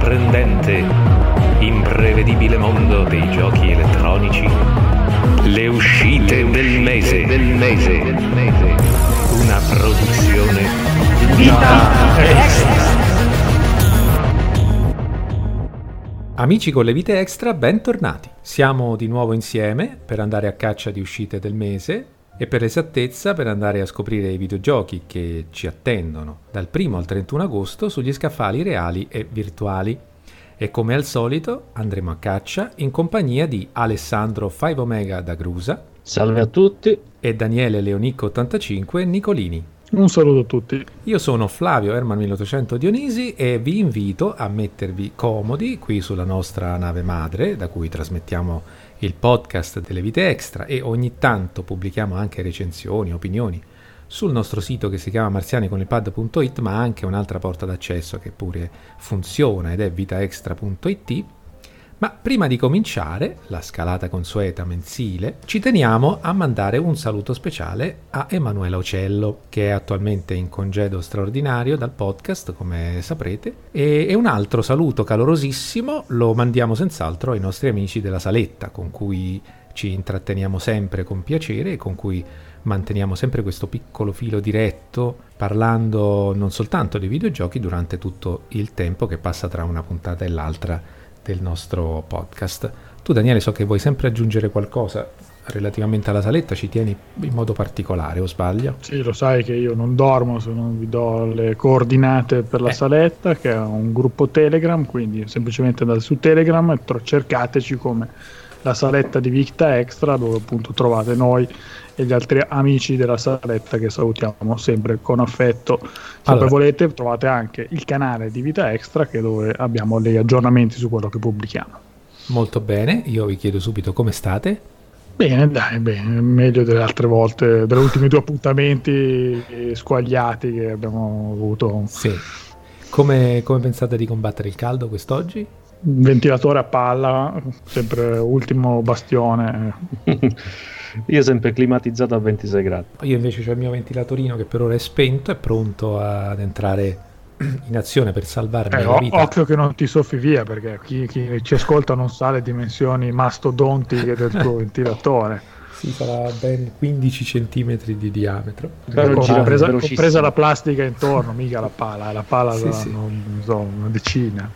sorprendente, imprevedibile mondo dei giochi elettronici, le uscite del mese, del mese, una produzione Vita Extra. Amici con le vite extra, bentornati. Siamo di nuovo insieme per andare a caccia di uscite del mese e per esattezza per andare a scoprire i videogiochi che ci attendono dal 1 al 31 agosto sugli scaffali reali e virtuali. E come al solito andremo a caccia in compagnia di Alessandro 5 Omega da Grusa. Salve a tutti. E Daniele Leonicco 85 Nicolini. Un saluto a tutti. Io sono Flavio Herman 1800 Dionisi e vi invito a mettervi comodi qui sulla nostra nave madre, da cui trasmettiamo il podcast delle vite extra e ogni tanto pubblichiamo anche recensioni, opinioni sul nostro sito che si chiama marzianiconilpad.it, ma anche un'altra porta d'accesso che pure funziona ed è vitaextra.it ma prima di cominciare la scalata consueta mensile, ci teniamo a mandare un saluto speciale a Emanuela Ocello, che è attualmente in congedo straordinario dal podcast, come saprete, e, un altro saluto calorosissimo lo mandiamo senz'altro ai nostri amici della Saletta, con cui ci intratteniamo sempre con piacere e con cui manteniamo sempre questo piccolo filo diretto parlando non soltanto dei videogiochi durante tutto il tempo che passa tra una puntata e l'altra del nostro podcast. Tu Daniele so che vuoi sempre aggiungere qualcosa relativamente alla saletta, ci tieni in modo particolare o sbaglio? Sì, lo sai che io non dormo se non vi do le coordinate per la eh. saletta, che è un gruppo Telegram, quindi semplicemente andate su Telegram e cercateci come la saletta di Victa Extra, dove appunto trovate noi e gli altri amici della saletta che salutiamo sempre con affetto. Se allora. volete trovate anche il canale di Vita Extra che dove abbiamo degli aggiornamenti su quello che pubblichiamo. Molto bene, io vi chiedo subito come state. Bene, dai, bene, meglio delle altre volte, degli ultimi due appuntamenti squagliati che abbiamo avuto. Sì. Come, come pensate di combattere il caldo quest'oggi? Ventilatore a palla, sempre ultimo bastione. Io sempre climatizzato a 26 gradi. Io invece ho il mio ventilatorino che per ora è spento, è pronto ad entrare in azione per salvarmi eh, la vita. Occhio che non ti soffi via perché chi, chi ci ascolta non sa le dimensioni mastodontiche del tuo ventilatore. Sì, sarà ben 15 cm di diametro. Però compresa, compresa la plastica intorno, mica la pala, la pala sì, da, sì. Non, so, una decina.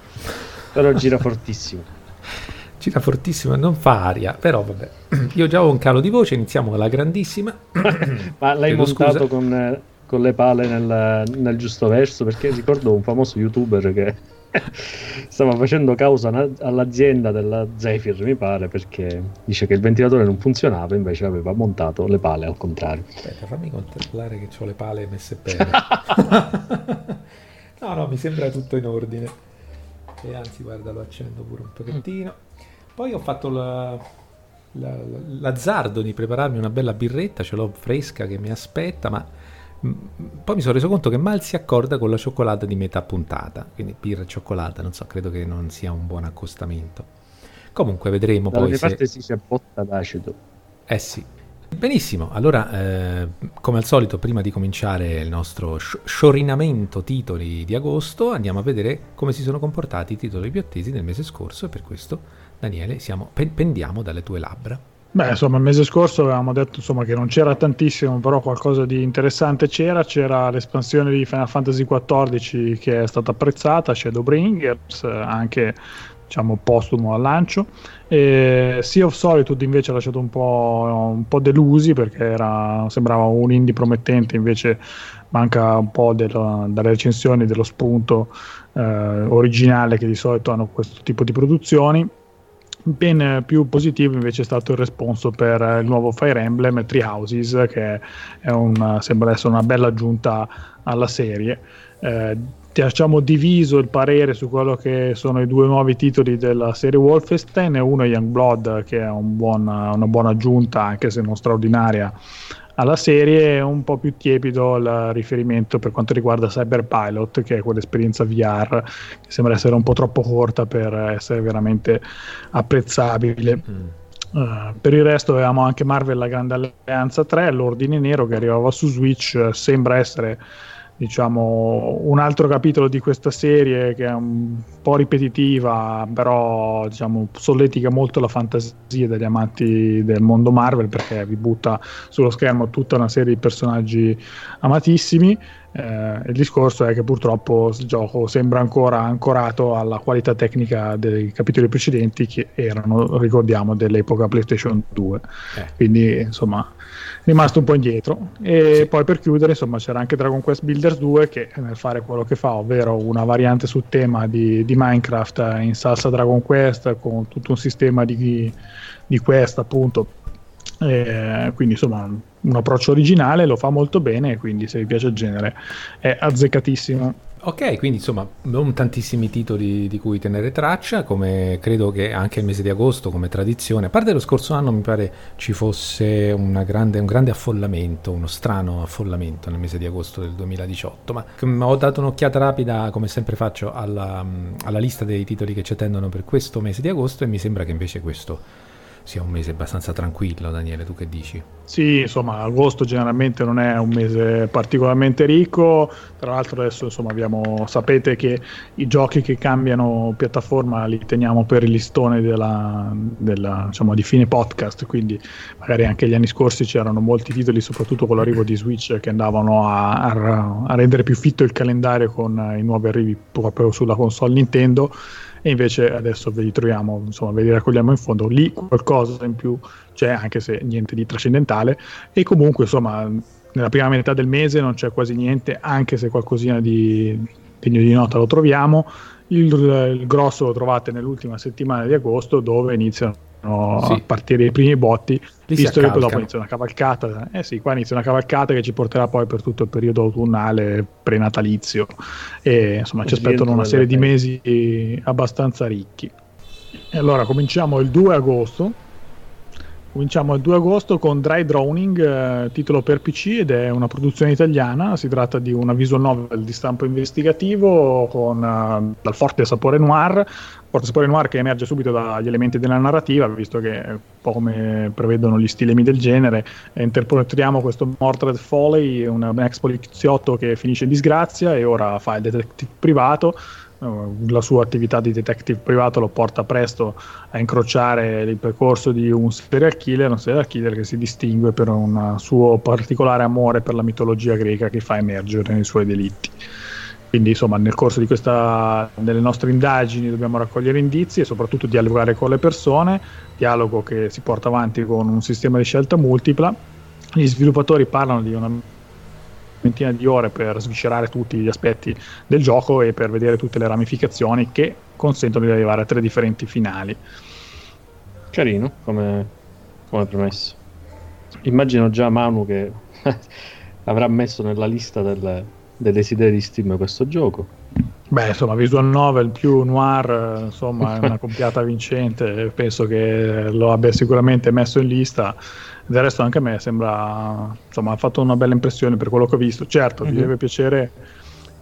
Però gira fortissimo gira fortissima, non fa aria, però vabbè. Io già ho un calo di voce, iniziamo con la grandissima. Ma l'hai montato con, con, le pale nel, nel, giusto verso? Perché ricordo un famoso youtuber che stava facendo causa all'azienda della Zephyr, mi pare, perché dice che il ventilatore non funzionava, invece aveva montato le pale al contrario. Aspetta, fammi controllare che ho le pale messe bene. no, no, mi sembra tutto in ordine. E anzi, guarda, lo accendo pure un pochettino. Poi ho fatto la, la, l'azzardo di prepararmi una bella birretta, ce l'ho fresca che mi aspetta, ma poi mi sono reso conto che mal si accorda con la cioccolata di metà puntata, quindi birra e cioccolata, non so, credo che non sia un buon accostamento. Comunque vedremo da poi se... parte si c'è botta d'acido. Eh sì. Benissimo, allora eh, come al solito prima di cominciare il nostro sciorinamento titoli di agosto andiamo a vedere come si sono comportati i titoli più attesi del mese scorso e per questo Daniele, siamo, pendiamo dalle tue labbra. Beh, insomma, il mese scorso avevamo detto insomma, che non c'era tantissimo, però qualcosa di interessante c'era. C'era l'espansione di Final Fantasy XIV che è stata apprezzata, Shadowbringers, anche diciamo postumo al lancio. E sea of Solitude invece ha lasciato un po', un po delusi perché era, sembrava un indie promettente, invece manca un po' della, dalle recensioni dello spunto eh, originale che di solito hanno questo tipo di produzioni Ben più positivo invece è stato il responso per il nuovo Fire Emblem Three Houses, che una, sembra essere una bella aggiunta alla serie. Eh, lasciamo diviso il parere su quello che sono i due nuovi titoli della serie Wolfenstein, uno è Youngblood, che è un buon, una buona aggiunta, anche se non straordinaria, alla serie un po' più tiepido il riferimento per quanto riguarda Cyberpilot, che è quell'esperienza VR che sembra essere un po' troppo corta per essere veramente apprezzabile. Mm. Uh, per il resto avevamo anche Marvel La Grande Alleanza 3, l'Ordine Nero che arrivava su Switch, sembra essere diciamo, un altro capitolo di questa serie che è un po' ripetitiva, però diciamo, solletica molto la fantasia degli amanti del mondo Marvel perché vi butta sullo schermo tutta una serie di personaggi amatissimi. Eh, il discorso è che purtroppo il gioco sembra ancora ancorato alla qualità tecnica dei capitoli precedenti che erano, ricordiamo, dell'epoca PlayStation 2. Eh. Quindi, insomma, rimasto un po' indietro. E sì. poi per chiudere, insomma, c'era anche Dragon Quest Builders 2 che nel fare quello che fa, ovvero una variante sul tema di, di Minecraft in salsa Dragon Quest con tutto un sistema di, di quest appunto. E quindi insomma un approccio originale lo fa molto bene quindi se vi piace il genere è azzeccatissimo. Ok, quindi insomma non tantissimi titoli di cui tenere traccia, come credo che anche il mese di agosto come tradizione, a parte lo scorso anno mi pare ci fosse grande, un grande affollamento, uno strano affollamento nel mese di agosto del 2018, ma ho dato un'occhiata rapida come sempre faccio alla, alla lista dei titoli che ci attendono per questo mese di agosto e mi sembra che invece questo sia un mese abbastanza tranquillo, Daniele, tu che dici? Sì, insomma, agosto generalmente non è un mese particolarmente ricco, tra l'altro adesso insomma abbiamo, sapete che i giochi che cambiano piattaforma li teniamo per il listone della, della, diciamo, di fine podcast, quindi magari anche gli anni scorsi c'erano molti titoli, soprattutto con l'arrivo di Switch, che andavano a, a, a rendere più fitto il calendario con i nuovi arrivi proprio sulla console Nintendo e invece adesso ve li troviamo, insomma ve li raccogliamo in fondo, lì qualcosa in più c'è anche se niente di trascendentale. E comunque insomma nella prima metà del mese non c'è quasi niente anche se qualcosina di degno di nota lo troviamo. Il, il grosso lo trovate nell'ultima settimana di agosto dove iniziano sì. a partire i primi botti, Lì visto che poi dopo inizia una cavalcata. Eh sì, qua inizia una cavalcata che ci porterà poi per tutto il periodo autunnale prenatalizio. E insomma, ci aspettano una serie di mesi abbastanza ricchi. E allora cominciamo il 2 agosto Cominciamo il 2 agosto con Dry Drowning, eh, titolo per PC ed è una produzione italiana. Si tratta di una visual novel di stampo investigativo con uh, dal forte sapore noir, forte sapore noir che emerge subito dagli elementi della narrativa, visto che un po' come prevedono gli stilemi del genere, eh, interpretiamo questo Mordred Foley, un ex poliziotto che finisce in disgrazia e ora fa il detective privato eh, la sua attività di detective privato lo porta presto a incrociare il percorso di un serial killer, un serial killer che si distingue per un suo particolare amore per la mitologia greca che fa emergere nei suoi delitti. Quindi insomma nel corso questa, delle nostre indagini dobbiamo raccogliere indizi e soprattutto dialogare con le persone, dialogo che si porta avanti con un sistema di scelta multipla. Gli sviluppatori parlano di una ventina di ore per sviscerare tutti gli aspetti del gioco e per vedere tutte le ramificazioni che consentono di arrivare a tre differenti finali. Carino come, come premesso. Immagino già Manu che avrà messo nella lista del, dei desideri di Steam questo gioco. Beh, insomma, visual novel più noir, insomma, è una compiata vincente. Penso che lo abbia sicuramente messo in lista del resto anche a me sembra, insomma, ha fatto una bella impressione per quello che ho visto. Certo, mm-hmm. deve piacere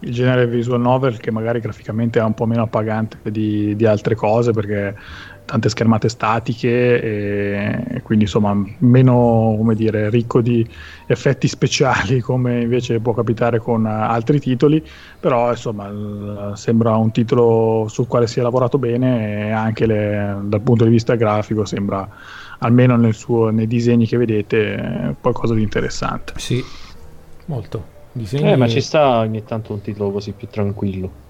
il genere visual novel che magari graficamente è un po' meno appagante di, di altre cose perché tante schermate statiche e, e, quindi insomma meno come dire ricco di effetti speciali come invece può capitare con altri titoli però insomma sembra un titolo sul quale si è lavorato bene e anche le, dal punto di vista grafico sembra almeno suo, nei disegni che vedete, qualcosa di interessante. Sì, molto. Disegni... Eh, ma ci sta ogni tanto un titolo così più tranquillo.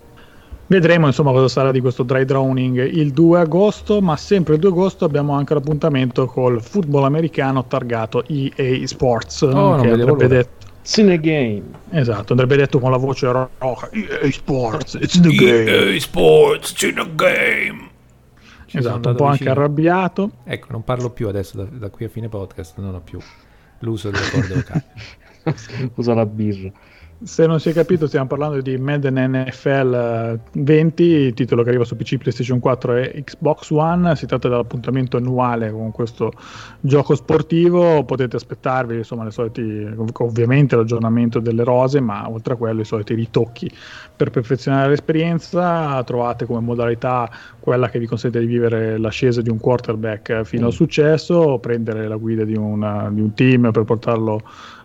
Vedremo insomma cosa sarà di questo dry drowning il 2 agosto, ma sempre il 2 agosto abbiamo anche l'appuntamento col football americano targato EA Sports. Oh, che andrebbe detto. It's in the game. Esatto, andrebbe detto con la voce roca. EA Sports, it's in the game. EA Sports, it's in the game. Ci esatto, un po' anche arrabbiato. Ecco, non parlo più adesso da, da qui a fine podcast, non ho più l'uso delle corde vocali. Usa la birra. Se non si è capito, stiamo parlando di Madden NFL 20, titolo che arriva su PC, PlayStation 4 e Xbox One. Si tratta dell'appuntamento annuale con questo gioco sportivo. Potete aspettarvi insomma, le soliti, ovviamente l'aggiornamento delle rose, ma oltre a quello i soliti ritocchi per perfezionare l'esperienza. Trovate come modalità quella che vi consente di vivere l'ascesa di un quarterback fino mm. al successo, prendere la guida di, una, di un team per portarlo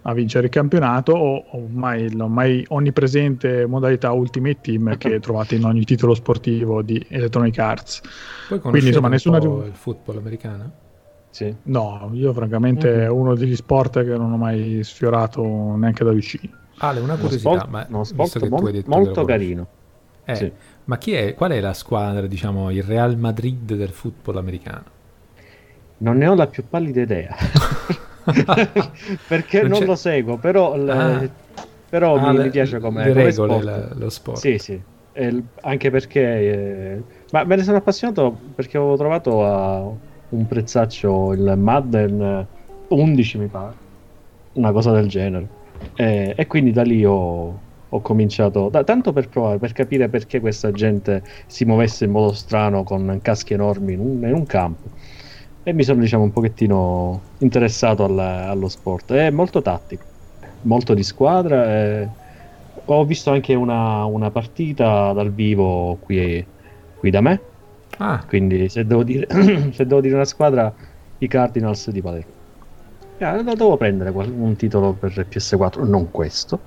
a vincere il campionato o ormai l'ormai onnipresente modalità Ultimate Team che trovate in ogni titolo sportivo di Electronic Arts. Poi Quindi insomma nessuna il football americano? Sì. No, io francamente mm-hmm. è uno degli sport che non ho mai sfiorato neanche da vicino. Ale, una curiosità, sport, ma uno sport mo- molto carino. Eh, sì. Ma chi è, qual è la squadra, diciamo, il Real Madrid del football americano? Non ne ho la più pallida idea. Perché non, non lo seguo, però, ah. le, però ah, mi, le, mi, piace come, le regole, come sport. La, lo sport. Sì, sì. E, anche perché... Eh, ma me ne sono appassionato perché avevo trovato a un prezzaccio il Madden 11, mi pare. Una cosa del genere. E, e quindi da lì ho, ho cominciato, da, tanto per provare, per capire perché questa gente si muovesse in modo strano con caschi enormi in un, in un campo e mi sono diciamo un pochettino interessato al, allo sport. È molto tattico molto di squadra e ho visto anche una, una partita dal vivo qui, qui da me. Ah. quindi se devo, dire, se devo dire una squadra i Cardinals di Palermo. Yeah, devo prendere un titolo per PS4 non questo.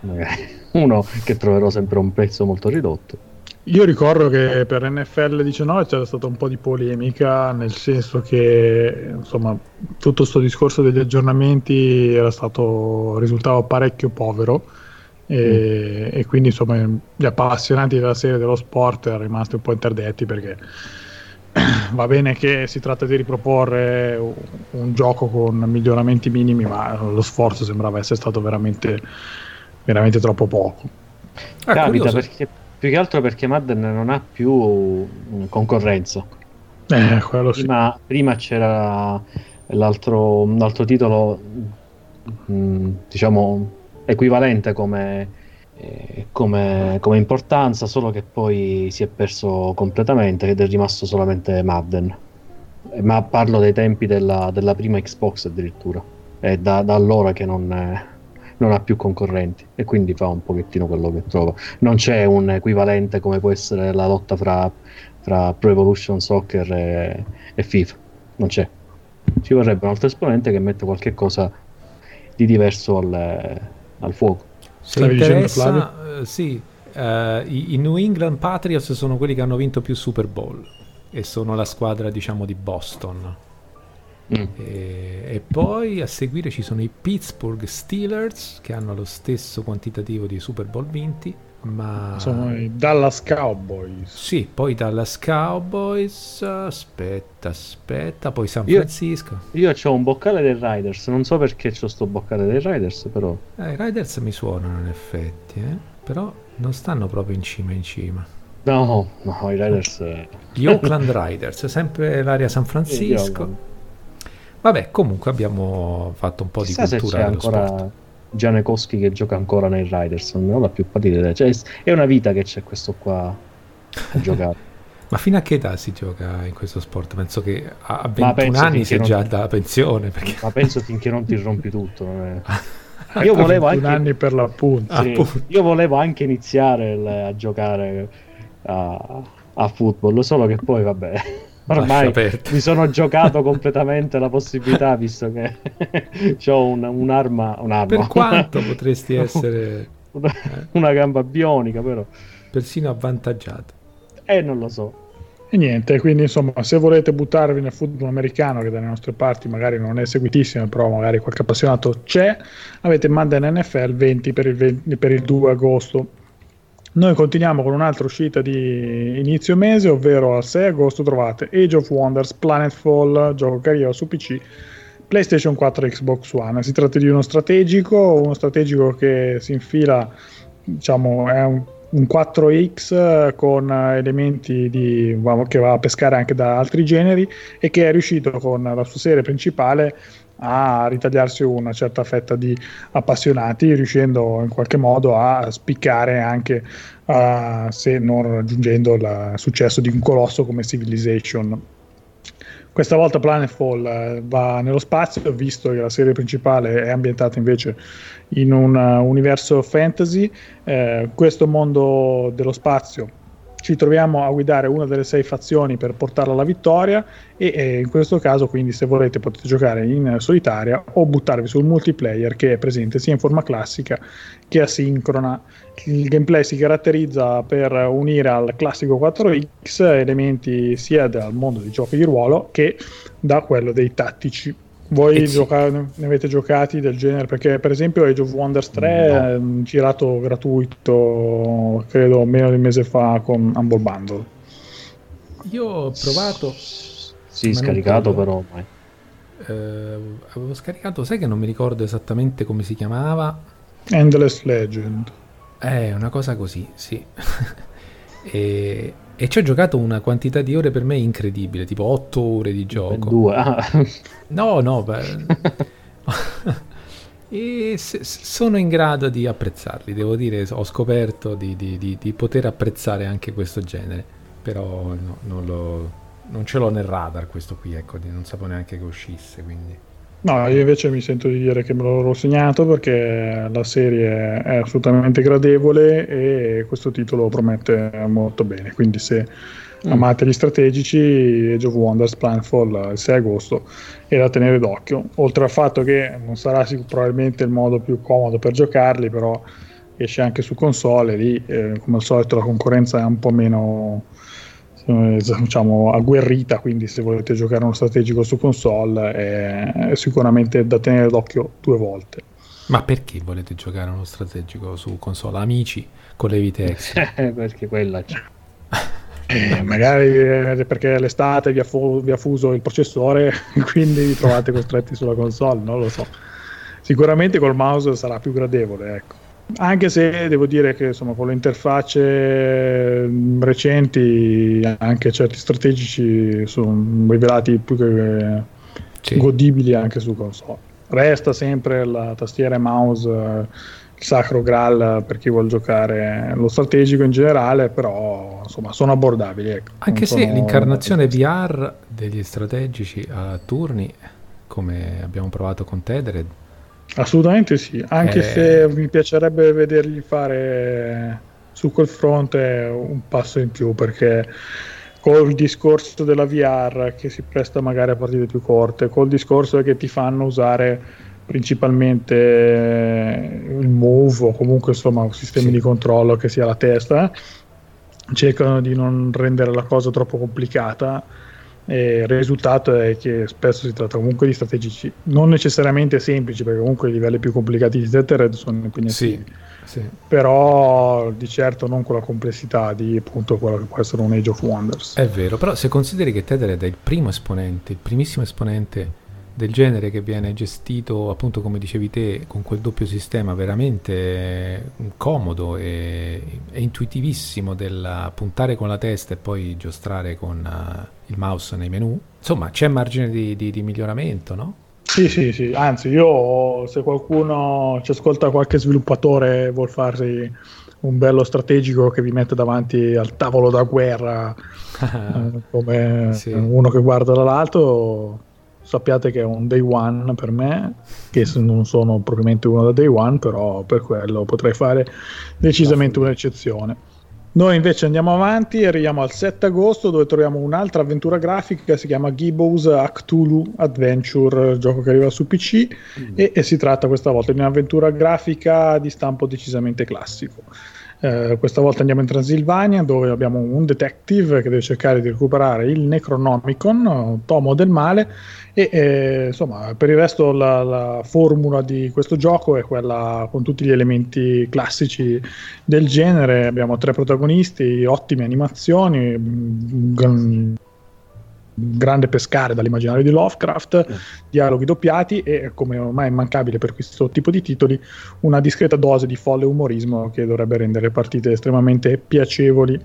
Magari uno che troverò sempre a un prezzo molto ridotto io ricordo che per NFL 19 c'era stata un po' di polemica, nel senso che insomma, tutto questo discorso degli aggiornamenti era stato, risultava parecchio povero e, mm. e, quindi insomma, gli appassionati della serie dello sport erano rimasti un po' interdetti perché va bene che si tratta di riproporre un, gioco con miglioramenti minimi, ma lo sforzo sembrava essere stato veramente, veramente troppo poco. Ah, Capita perché più che altro perché Madden non ha più concorrenza. Eh, quello prima, sì. prima c'era l'altro, l'altro titolo, mh, mm, diciamo, equivalente come, eh, come, come, importanza, solo che poi si è perso completamente ed è rimasto solamente Madden. Eh, ma parlo dei tempi della, della prima Xbox addirittura. È da, da allora che non... È, non ha più concorrenti e quindi fa un pochettino quello che trova. Non c'è un equivalente come può essere la lotta fra, fra Pro Evolution Soccer e, e, FIFA, non c'è. Ci vorrebbe un altro esponente che mette qualche cosa di diverso al, al fuoco. Se Stavi interessa, uh, sì, uh, i, i New England Patriots sono quelli che hanno vinto più Super Bowl e sono la squadra diciamo di Boston Mm. E, e, poi a seguire ci sono i Pittsburgh Steelers che hanno lo stesso quantitativo di Super Bowl vinti. Ma... Sono i Dallas Cowboys. Sì, poi Dallas Cowboys. Aspetta, aspetta. Poi San Francisco. Io, io ho un boccale dei Riders. Non so perché c'ho sto boccale dei Riders, però. Eh, i Riders mi suonano in effetti, eh? però non stanno proprio in cima in cima. No, no, i Riders. Gli Oakland Riders, sempre l'area San Francisco. Vabbè, comunque abbiamo fatto un po' Chissà di cultura se c'è ancora sport. Gianekowski che gioca ancora nei Riders, non la più pallida cioè, è una vita che c'è questo qua a giocare. Ma fino a che età si gioca in questo sport? Penso che a 21 anni sia già ti... da pensione. Perché... Ma penso finché non ti rompi tutto. Io volevo anche... anni per l'appunto. Sì, appunto. Io volevo anche iniziare a giocare a, a football, solo che poi vabbè ormai mi sono giocato completamente la possibilità visto che ho un, un'arma, un'arma. Per quanto potresti essere una, una, gamba bionica però. Persino avvantaggiato. Eh non lo so. E niente quindi insomma se volete buttarvi nel football americano che dalle nostre parti magari non è seguitissimo però magari qualche appassionato c'è avete Madden NFL 20 per il, 20, per il 2 agosto noi continuiamo con un'altra uscita di inizio mese, ovvero al 6 agosto trovate Age of Wonders Planetfall, gioco carriera su PC, PlayStation 4 e Xbox One. Si tratta di uno strategico, uno strategico che si infila, diciamo, è un, un 4X con elementi di, che va a pescare anche da altri generi e che è riuscito con la sua serie principale a ritagliarsi una certa fetta di appassionati, riuscendo in qualche modo a spiccare anche uh, se non raggiungendo il successo di un colosso come Civilization. Questa volta Planetfall uh, va nello spazio, visto che la serie principale è ambientata invece in un uh, universo fantasy. Eh, questo mondo dello spazio ci troviamo a guidare una delle sei fazioni per portarla alla vittoria e eh, in questo caso quindi se volete potete giocare in solitaria o buttarvi sul multiplayer che è presente sia in forma classica che asincrona. Il gameplay si caratterizza per unire al classico 4X elementi sia dal mondo dei giochi di ruolo che da quello dei tattici voi gioca- ne avete giocati del genere? Perché per esempio Age of Wonders 3 no. è girato gratuito, credo meno di un mese fa con Humble Bundle. Io ho provato... Sì, scaricato però mai. Eh, avevo scaricato, sai che non mi ricordo esattamente come si chiamava? Endless Legend. Eh, una cosa così, sì. e e ci ho giocato una quantità di ore per me incredibile, tipo 8 ore di gioco. Due. Ah. No, no, e se, sono in grado di apprezzarli, devo dire, ho scoperto di, di, di, di poter apprezzare anche questo genere, però no, non, lo, non, ce l'ho nel radar questo qui, ecco, non sapevo neanche che uscisse, quindi... No, io invece mi sento di dire che me l'ho segnato perché la serie è assolutamente gradevole e questo titolo promette molto bene. Quindi se mm. amate gli strategici, Age of Wonders Planfall il 6 agosto è da tenere d'occhio. Oltre al fatto che non sarà probabilmente il modo più comodo per giocarli, però esce anche su console, lì eh, come al solito la concorrenza è un po' meno eh, diciamo agguerrita quindi se volete giocare uno strategico su console è, è sicuramente da tenere d'occhio due volte ma perché volete giocare uno strategico su console? Amici con le vite extra? perché quella c'è. Eh, magari eh, perché l'estate vi ha, fu- vi ha, fuso il processore, quindi vi trovate costretti sulla console, non lo so. Sicuramente col mouse sarà più gradevole, ecco. Anche se devo dire che insomma, con le interfacce mm, recenti, anche certi strategici sono rivelati più che sì. godibili anche su console. Resta sempre la tastiera e mouse il sacro graal per chi vuole giocare lo strategico in generale, però insomma sono abbordabili. Ecco. Anche se l'incarnazione VR degli strategici a turni, come abbiamo provato con Tethered, Assolutamente sì, anche eh... se mi piacerebbe vedergli fare su quel fronte un passo in più perché col discorso della VR che si presta magari a partite più corte, col discorso che ti fanno usare principalmente il move o comunque insomma sistemi sì. di controllo che sia la testa, cercano di non rendere la cosa troppo complicata il risultato è che spesso si tratta comunque di strategici non necessariamente semplici, perché comunque i livelli più complicati di Tethered sono impegnativi. Sì, sì. Però di certo non con la complessità di appunto quello che può essere un Age of Wonders. È vero, però se consideri che Tethered è il primo esponente, il primissimo esponente del genere che viene gestito appunto come dicevi te con quel doppio sistema veramente comodo e, e intuitivissimo del puntare con la testa e poi giostrare con uh, il mouse nei menu insomma c'è margine di, di, di miglioramento no? Sì, sì, sì, anzi io se qualcuno ci ascolta qualche sviluppatore vuol farsi un bello strategico che vi mette davanti al tavolo da guerra eh, come sì. uno che guarda dall'alto sappiate che è un day one per me, che non sono propriamente uno da day one, però per quello potrei fare decisamente un'eccezione. Noi invece andiamo avanti e arriviamo al 7 agosto dove troviamo un'altra avventura grafica che si chiama Gibbo's Cthulhu Adventure, gioco che arriva su PC mm. e, e si tratta questa volta di un'avventura grafica di stampo decisamente classico. Eh, questa volta andiamo in Transilvania dove abbiamo un detective che deve cercare di recuperare il Necronomicon, tomo del male, e eh, insomma per il resto la, la, formula di questo gioco è quella con tutti gli elementi classici del genere. Abbiamo tre protagonisti, ottime animazioni, grande pescare dall'immaginario di Lovecraft, mm. dialoghi doppiati e, come ormai è immancabile per questo tipo di titoli, una discreta dose di folle umorismo che dovrebbe rendere le partite estremamente piacevoli.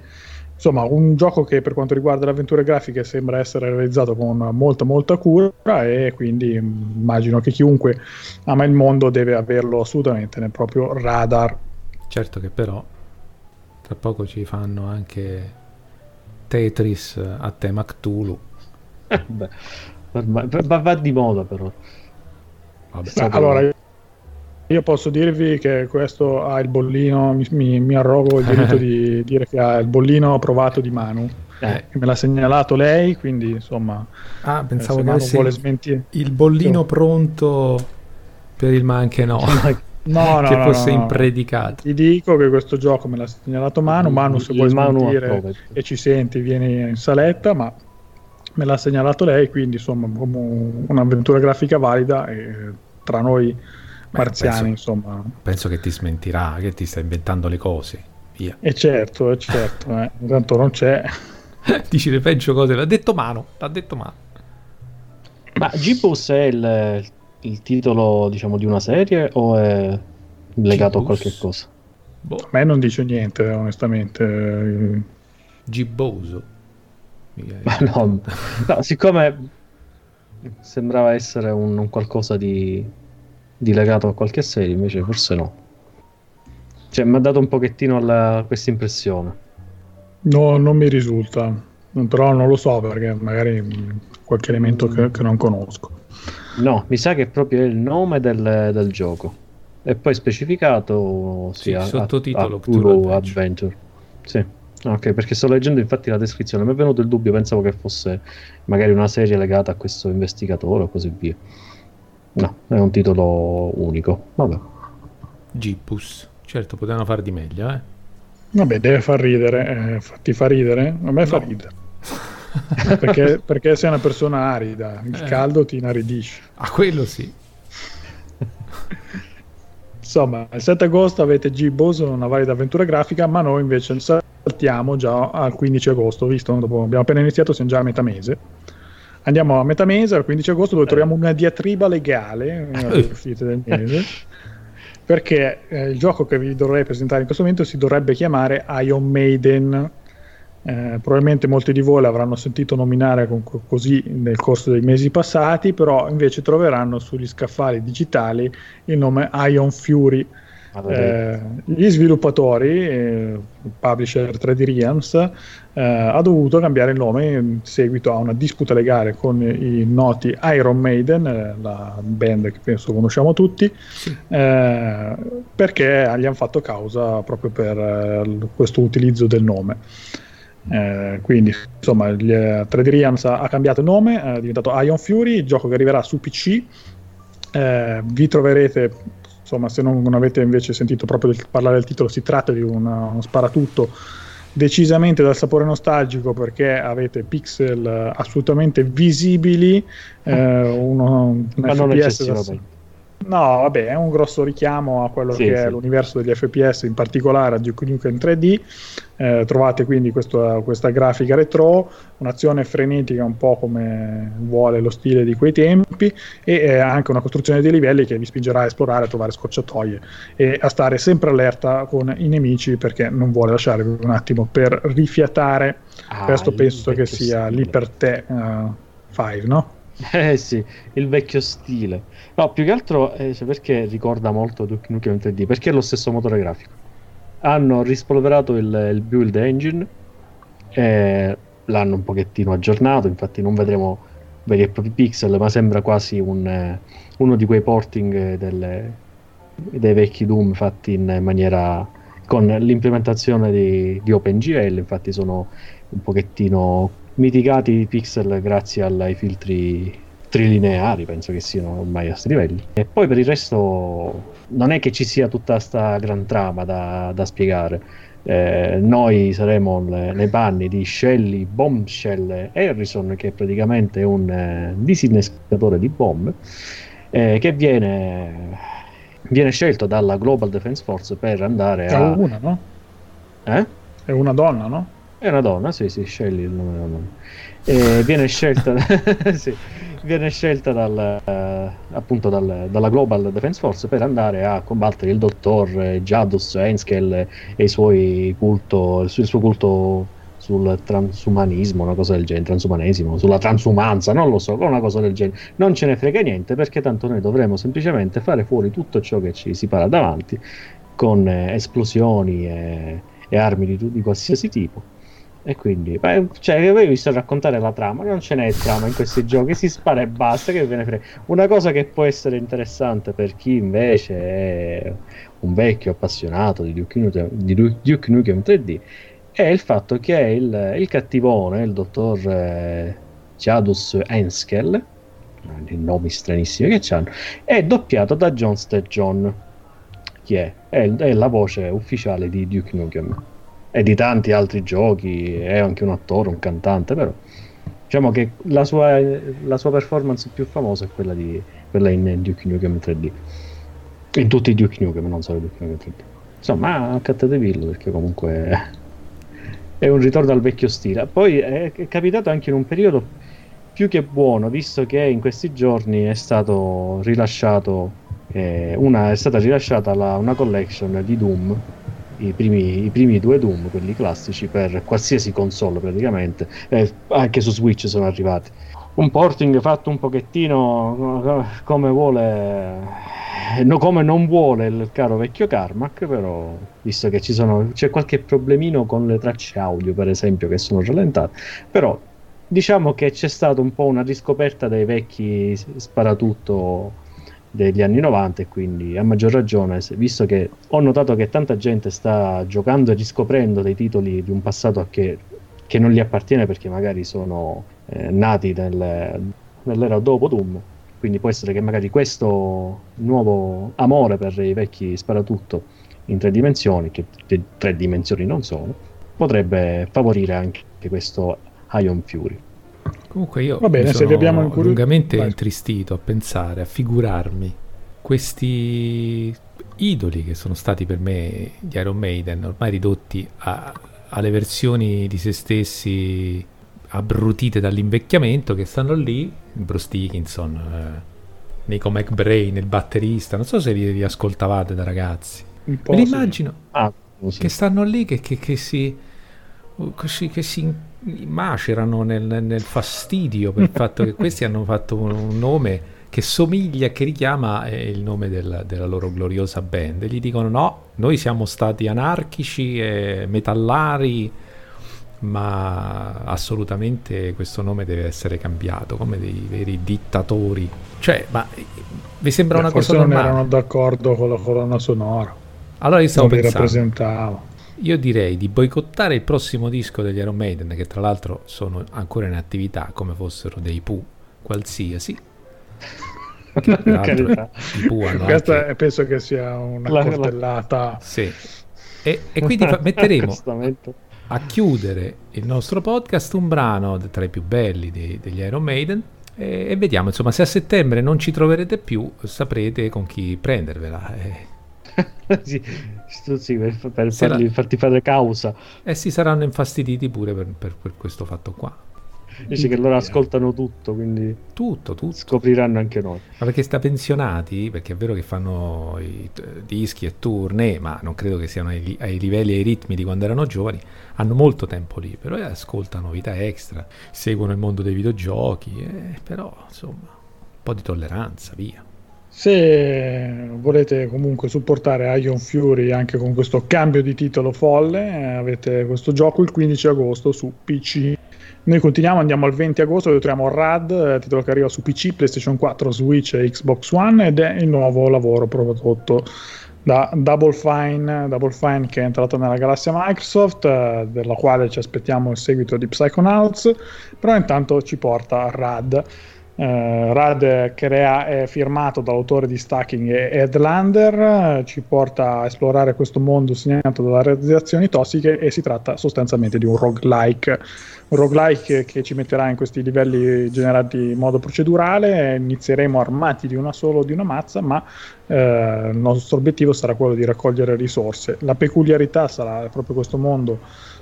Insomma, un gioco che per quanto riguarda le avventure grafiche sembra essere realizzato con molta molta cura e quindi immagino che chiunque ama il mondo deve averlo assolutamente nel proprio radar. Certo che però tra poco ci fanno anche Tetris a tema Cthulhu Beh, va, va, di moda però. Vabbè, allora, io posso dirvi che questo ha il bollino, mi, mi, mi arrogo il diritto di dire che ha il bollino approvato di Manu. Eh. Me l'ha segnalato lei, quindi insomma... Ah, pensavo eh, che vuole smentire. il bollino sì. pronto per il ma anche no. No, no, che no, fosse no, impredicato. Ti dico che questo gioco me l'ha segnalato Manu. Manu, se vuoi smentire e ci senti, vieni in saletta, ma me l'ha segnalato lei, quindi insomma, un'avventura grafica valida e tra noi marziani, penso, insomma. Penso che ti smentirà, che ti sta inventando le cose. Via. E certo, e certo, eh. intanto non c'è. Dici le peggio cose, l'ha detto Mano, l'ha detto Mano. Ma G-Bus è il, il, titolo, diciamo, di una serie o è legato G-Bus? a qualche cosa? Boh. A me non dice niente, onestamente. Gibboso. Ma no, no, siccome sembrava essere un, un qualcosa di, di, legato a qualche serie, invece forse no. Cioè, mi ha dato un pochettino questa impressione. No, non mi risulta, però non lo so perché magari qualche elemento che, che non conosco. No, mi sa che proprio è il nome del, del gioco. E poi specificato sia sì, sottotitolo Adventure. Adventure. Sì. Ok, perché sto leggendo infatti la descrizione, mi è venuto il dubbio, pensavo che fosse magari una serie legata a questo investigatore o così via. No, è un titolo unico. Vabbè. Gipus. Certo, potevano far di meglio, eh. Vabbè, deve far ridere. Eh, ti fa ridere? A me no. fa ridere. perché, perché, sei una persona arida, il eh. caldo ti inaridisce. A ah, quello sì. Insomma, il 7 agosto avete G Boso, una valida avventura grafica, ma noi invece saltiamo già al 15 agosto, visto? Dopo, abbiamo appena iniziato, siamo già a metà mese. Andiamo a metà mese, al 15 agosto, dove troviamo una diatriba legale, uscite del mese perché eh, il gioco che vi dovrei presentare in questo momento si dovrebbe chiamare Iron Maiden. Eh, probabilmente molti di voi l'avranno sentito nominare con, così nel corso dei mesi passati, però invece troveranno sugli scaffali digitali il nome Iron Fury eh, gli sviluppatori, eh, il publisher 3D Realms, eh, ha dovuto cambiare il nome in seguito a una disputa legale con i noti Iron Maiden, eh, la band che penso conosciamo tutti, sì. Eh, perché gli hanno fatto causa proprio per eh, questo utilizzo del nome. quindi insomma il 3D Realms ha, ha cambiato il nome, è diventato Iron Fury, il gioco che arriverà su PC. vi troverete insomma se non, non avete invece sentito proprio del, parlare del titolo si tratta di una, uno sparatutto decisamente dal sapore nostalgico perché avete pixel assolutamente visibili eh, uno, un Ma FPS da, No, vabbè, è un grosso richiamo a quello sì, che sì. è l'universo degli FPS, in particolare a Duke Nukem 3D. Eh, trovate quindi questo, questa grafica retro, un'azione frenetica un po' come vuole lo stile di quei tempi e eh, anche una costruzione dei livelli che vi spingerà a esplorare, a trovare scorciatoie e a stare sempre allerta con i nemici perché non vuole lasciare un attimo per rifiatare. Ah, Questo penso che sia l'Hyper T uh, 5, no? Eh sì, il vecchio stile. No, più che altro eh, cioè perché ricorda molto Duke Nukem 3D? Perché è lo stesso motore grafico. Hanno rispolverato il, il build engine e l'hanno un pochettino aggiornato, infatti non vedremo veri e propri pixel, ma sembra quasi un, eh, uno di quei porting delle, dei vecchi Doom fatti in maniera con l'implementazione di, di OpenGL, infatti sono un pochettino mitigati i pixel grazie ai filtri trilineari, penso che siano ormai a questi livelli. E poi per il resto non è che ci sia tutta questa gran trama da, da spiegare. Eh, noi saremo le, nei panni di Shelly Bombshell Harrison, che praticamente è un eh, disinnescatore di bombe, eh, che viene, viene, scelto dalla Global Defense Force per andare è a... È una, no? Eh? È una donna, no? È una donna, sì, sì, scegli il nome della donna. E viene scelta, sì, viene scelta dal, uh, appunto dal, dalla Global Defense Force per andare a combattere il dottor Jadus Enskel e culto, il suo culto sul transumanismo, una cosa del genere, transumanesimo, sulla transumanza, non lo so, una cosa del genere. Non ce ne frega niente perché tanto noi dovremo semplicemente fare fuori tutto ciò che ci si para davanti con eh, esplosioni e, e armi di, di qualsiasi tipo E quindi, beh, cioè, avevi visto raccontare la trama, non ce n'è trama in questi giochi, si spara e basta, che ve frega. Una cosa che può essere interessante per chi invece è un vecchio appassionato di Duke Nukem, di Duke Nukem 3D è il fatto che il, il cattivone, il dottor eh, Jadus Enskel, i nomi stranissimi che hanno, è doppiato da John Stegjon, che è, è, è la voce ufficiale di Duke Nukem e di tanti altri giochi, è anche un attore, un cantante, però diciamo che la sua, la sua performance più famosa è quella, di, quella in Duke Nukem 3D. In tutti i Duke Nukem, non solo Duke Nukem 3D. Insomma, accattatevillo perché comunque è un ritorno al vecchio stile. Poi è, è capitato anche in un periodo più che buono, visto che in questi giorni è stato rilasciato eh, una, è stata rilasciata la, una collection di Doom i primi, i primi, due Doom, quelli classici, per qualsiasi console praticamente, eh, anche su Switch sono arrivati. Un porting fatto un pochettino come vuole, come non vuole il caro vecchio Carmack, però visto che ci sono, c'è qualche problemino con le tracce audio, per esempio, che sono rallentate, però diciamo che c'è stata un po' una riscoperta dei vecchi sparatutto degli anni 90 e quindi a maggior ragione, visto che ho notato che tanta gente sta giocando e riscoprendo dei titoli di un passato che, che non gli appartiene perché magari sono eh, nati nel, nell'era dopo Doom, quindi può essere che magari questo nuovo amore per i vecchi sparatutto in tre dimensioni, che tre dimensioni non sono, potrebbe favorire anche questo Ion Fury. Comunque io Va bene, mi sono abbiamo incur- lungamente Vai. intristito a pensare, a figurarmi questi idoli che sono stati per me gli Iron Maiden, ormai ridotti a, alle versioni di se stessi abbrutite dall'invecchiamento, che stanno lì, Bruce Dickinson, eh, Nico McBrain, il batterista, non so se li, li ascoltavate da ragazzi. Me li immagino ah, sì. che stanno lì, che, che, che si... che si macerano nel, nel fastidio per il fatto che questi hanno fatto un, nome che somiglia, che richiama eh, il nome del, della loro gloriosa band. E gli dicono no, noi siamo stati anarchici e metallari, ma assolutamente questo nome deve essere cambiato, come dei veri dittatori. Cioè, ma vi sembra Beh, una cosa normale? non erano d'accordo con la colonna sonora. Allora io stavo non pensando... io direi di boicottare il prossimo disco degli Iron Maiden, che tra l'altro sono ancora in attività come fossero dei Pooh qualsiasi. Questa anche... penso che sia una la, coltellata. Sì. E, e quindi fa- metteremo a chiudere il nostro podcast un brano tra i più belli di, degli Iron Maiden e, e, vediamo insomma se a settembre non ci troverete più saprete con chi prendervela. Eh sì, sì, per, per fargli, farti fare causa. E eh si saranno infastiditi pure per, per, per questo fatto qua. Dici che loro ascoltano tutto, quindi tutto, tutto. scopriranno anche noi. Ma perché sta pensionati, perché è vero che fanno i dischi e tournée, ma non credo che siano ai, ai livelli e ai ritmi di quando erano giovani, hanno molto tempo libero e ascoltano vita extra, seguono il mondo dei videogiochi, eh, però insomma, un po' di tolleranza, via. Se volete comunque supportare Ion Fury anche con questo cambio di titolo folle, avete questo gioco il 15 agosto su PC. Noi continuiamo, andiamo al 20 agosto dove troviamo Rad, titolo che arriva su PC, PlayStation 4, Switch e Xbox One ed è il nuovo lavoro prodotto da Double Fine, Double Fine che è entrato nella galassia Microsoft, eh, della quale ci aspettiamo il seguito di Psychonauts, però intanto ci porta Rad. Uh, Rad crea, è firmato dall'autore di Stacking Headlander, ci porta a esplorare questo mondo segnato dalle radiazioni tossiche e si tratta sostanzialmente di un roguelike, un roguelike che ci metterà in questi livelli generati in modo procedurale, inizieremo armati di una sola o di una mazza, ma uh, il nostro obiettivo sarà quello di raccogliere risorse. La peculiarità sarà proprio questo mondo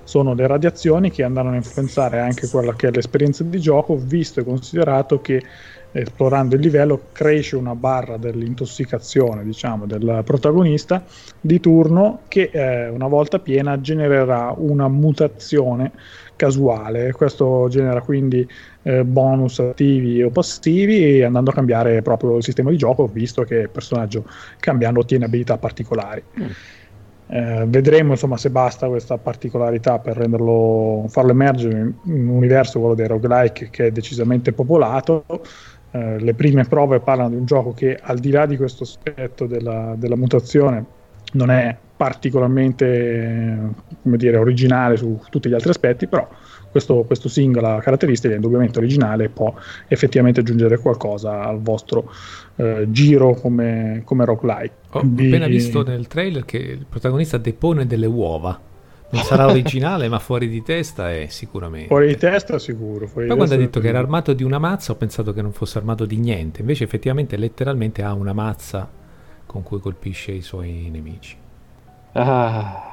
sono le radiazioni che andranno a influenzare anche quella che è l'esperienza di gioco, visto e considerato che esplorando il livello cresce una barra dell'intossicazione diciamo, del protagonista di turno che eh, una volta piena genererà una mutazione casuale questo genera quindi eh, bonus attivi o passivi andando a cambiare proprio il sistema di gioco visto che il personaggio cambiando ottiene abilità particolari mm. Eh, vedremo insomma se basta questa particolarità per renderlo, farlo emergere in un universo, quello dei roguelike, che è decisamente popolato. Eh, le prime prove parlano di un gioco che al di là di questo aspetto della, della mutazione non è particolarmente come dire, originale su tutti gli altri aspetti, però questo, questo singola caratteristica è indubbiamente originale e può effettivamente aggiungere qualcosa al vostro eh, giro come, come roguelike. Ho Di... appena visto nel trailer che il protagonista depone delle uova. Non sarà originale, ma fuori di testa è sicuramente. Fuori di testa sicuro. Poi quando ha detto che era armato di una mazza ho pensato che non fosse armato di niente. Invece effettivamente letteralmente ha una mazza con cui colpisce i suoi nemici. Ah.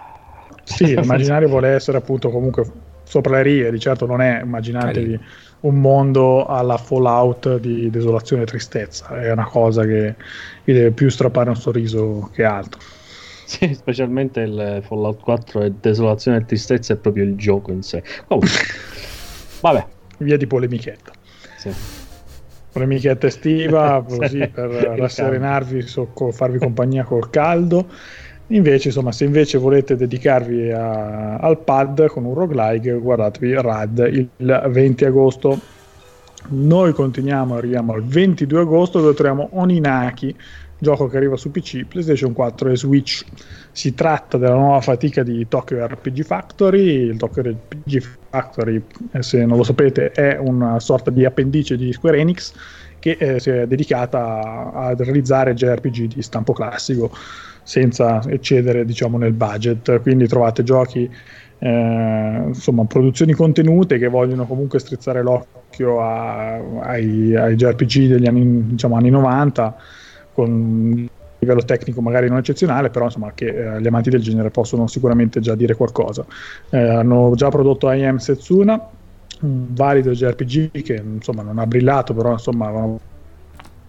Sì, l'immaginario vuole essere appunto comunque sopra le righe, di certo non è, immaginatevi un mondo alla Fallout di desolazione e tristezza, è una cosa che vi deve più strappare un sorriso che altro. Sì, specialmente il Fallout 4 e desolazione e tristezza è proprio il gioco in sé. Comunque, vabbè. Via di polemichetta. Sì. Polemichetta estiva, così per rasserenarvi, so, farvi compagnia col caldo. Invece, insomma, se invece volete dedicarvi a, al pad con un roguelike, guardatevi RAD il 20 agosto. Noi continuiamo, arriviamo al 22 agosto dove troviamo Oninaki, gioco che arriva su PC, PlayStation 4 e Switch. Si tratta della nuova fatica di Tokyo RPG Factory. Il Tokyo RPG Factory, eh, se non lo sapete, è una sorta di appendice di Square Enix che eh, si è dedicata a, a realizzare JRPG di stampo classico senza eccedere diciamo, nel budget. Quindi trovate giochi, eh, insomma, produzioni contenute che vogliono comunque strizzare l'occhio a, ai, ai JRPG degli anni, diciamo, anni 90 con livello tecnico magari non eccezionale, però insomma che eh, gli amanti del genere possono sicuramente già dire qualcosa. Eh, hanno già prodotto IM Setsuna, un valido JRPG che insomma non ha brillato, però insomma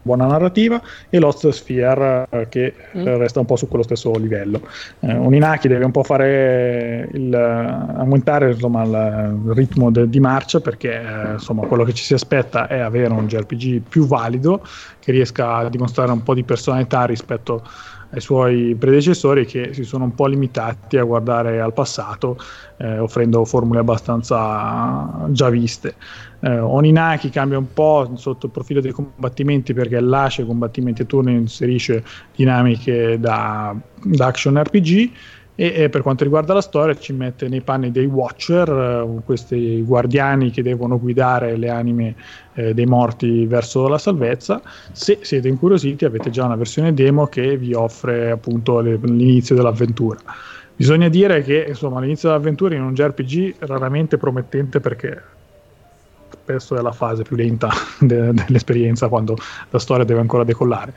buona narrativa e Lost Sphere eh, che mm. resta un po' su quello stesso livello. Eh, un Inaki deve un po' fare il, aumentare insomma, il, ritmo de, di marcia perché eh, insomma, quello che ci si aspetta è avere un JRPG più valido che riesca a dimostrare un po' di personalità rispetto ai suoi predecessori che si sono un po' limitati a guardare al passato eh, offrendo formule abbastanza già viste. Eh, Oninaki cambia un po' sotto il profilo dei combattimenti perché lascia i combattimenti a turno e inserisce dinamiche da, da action RPG e, e, per quanto riguarda la storia ci mette nei panni dei Watcher, eh, questi guardiani che devono guidare le anime eh, dei morti verso la salvezza. Se siete incuriositi avete già una versione demo che vi offre appunto le, l'inizio dell'avventura. Bisogna dire che insomma, l'inizio dell'avventura in un JRPG raramente promettente perché spesso è la fase più lenta de- dell'esperienza quando la storia deve ancora decollare.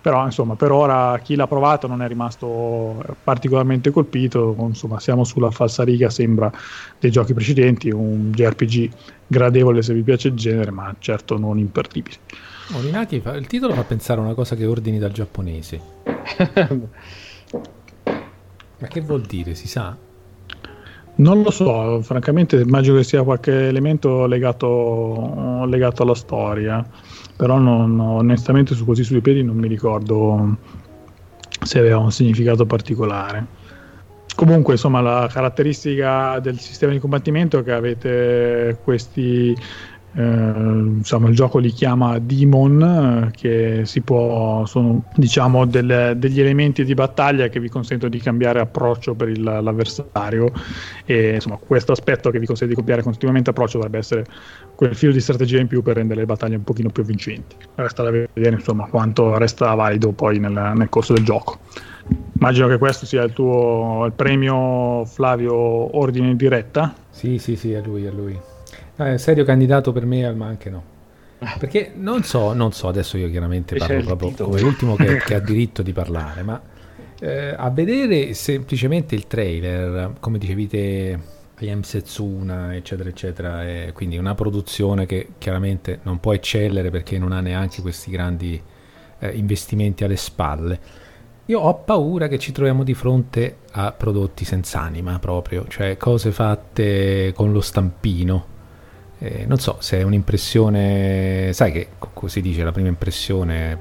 Però insomma, per ora chi l'ha provato non è rimasto particolarmente colpito, insomma, siamo sulla falsariga, sembra, dei giochi precedenti, un JRPG gradevole se vi piace il genere, ma certo non imperdibile. Oninati, il titolo fa pensare a una cosa che ordini dal giapponese. ma che vuol dire, si sa? Non lo so, francamente immagino che sia qualche elemento legato, legato alla storia, però non, onestamente su così sui piedi non mi ricordo se aveva un significato particolare. Comunque, insomma, la caratteristica del sistema di combattimento è che avete questi eh, insomma, il gioco li chiama Demon, eh, che si può, sono diciamo del, degli elementi di battaglia che vi consentono di cambiare approccio per il, l'avversario e insomma questo aspetto che vi consente di cambiare continuamente approccio dovrebbe essere quel filo di strategia in più per rendere le battaglie un pochino più vincenti. Resta da vedere insomma quanto resta valido poi nel, nel corso del gioco. Immagino che questo sia il tuo il premio Flavio Ordine in diretta. Sì, sì, sì, è lui, è lui. Eh, serio candidato per me, ma anche no. Perché non so, non so, adesso io chiaramente parlo proprio come l'ultimo che, che, ha diritto di parlare, ma eh, a vedere semplicemente il trailer, come dicevi te, IM Setsuna, eccetera, eccetera, è quindi una produzione che chiaramente non può eccellere perché non ha neanche questi grandi eh, investimenti alle spalle. Io ho paura che ci troviamo di fronte a prodotti senza anima proprio, cioè cose fatte con lo stampino eh, non so se è un'impressione, sai che si dice la prima impressione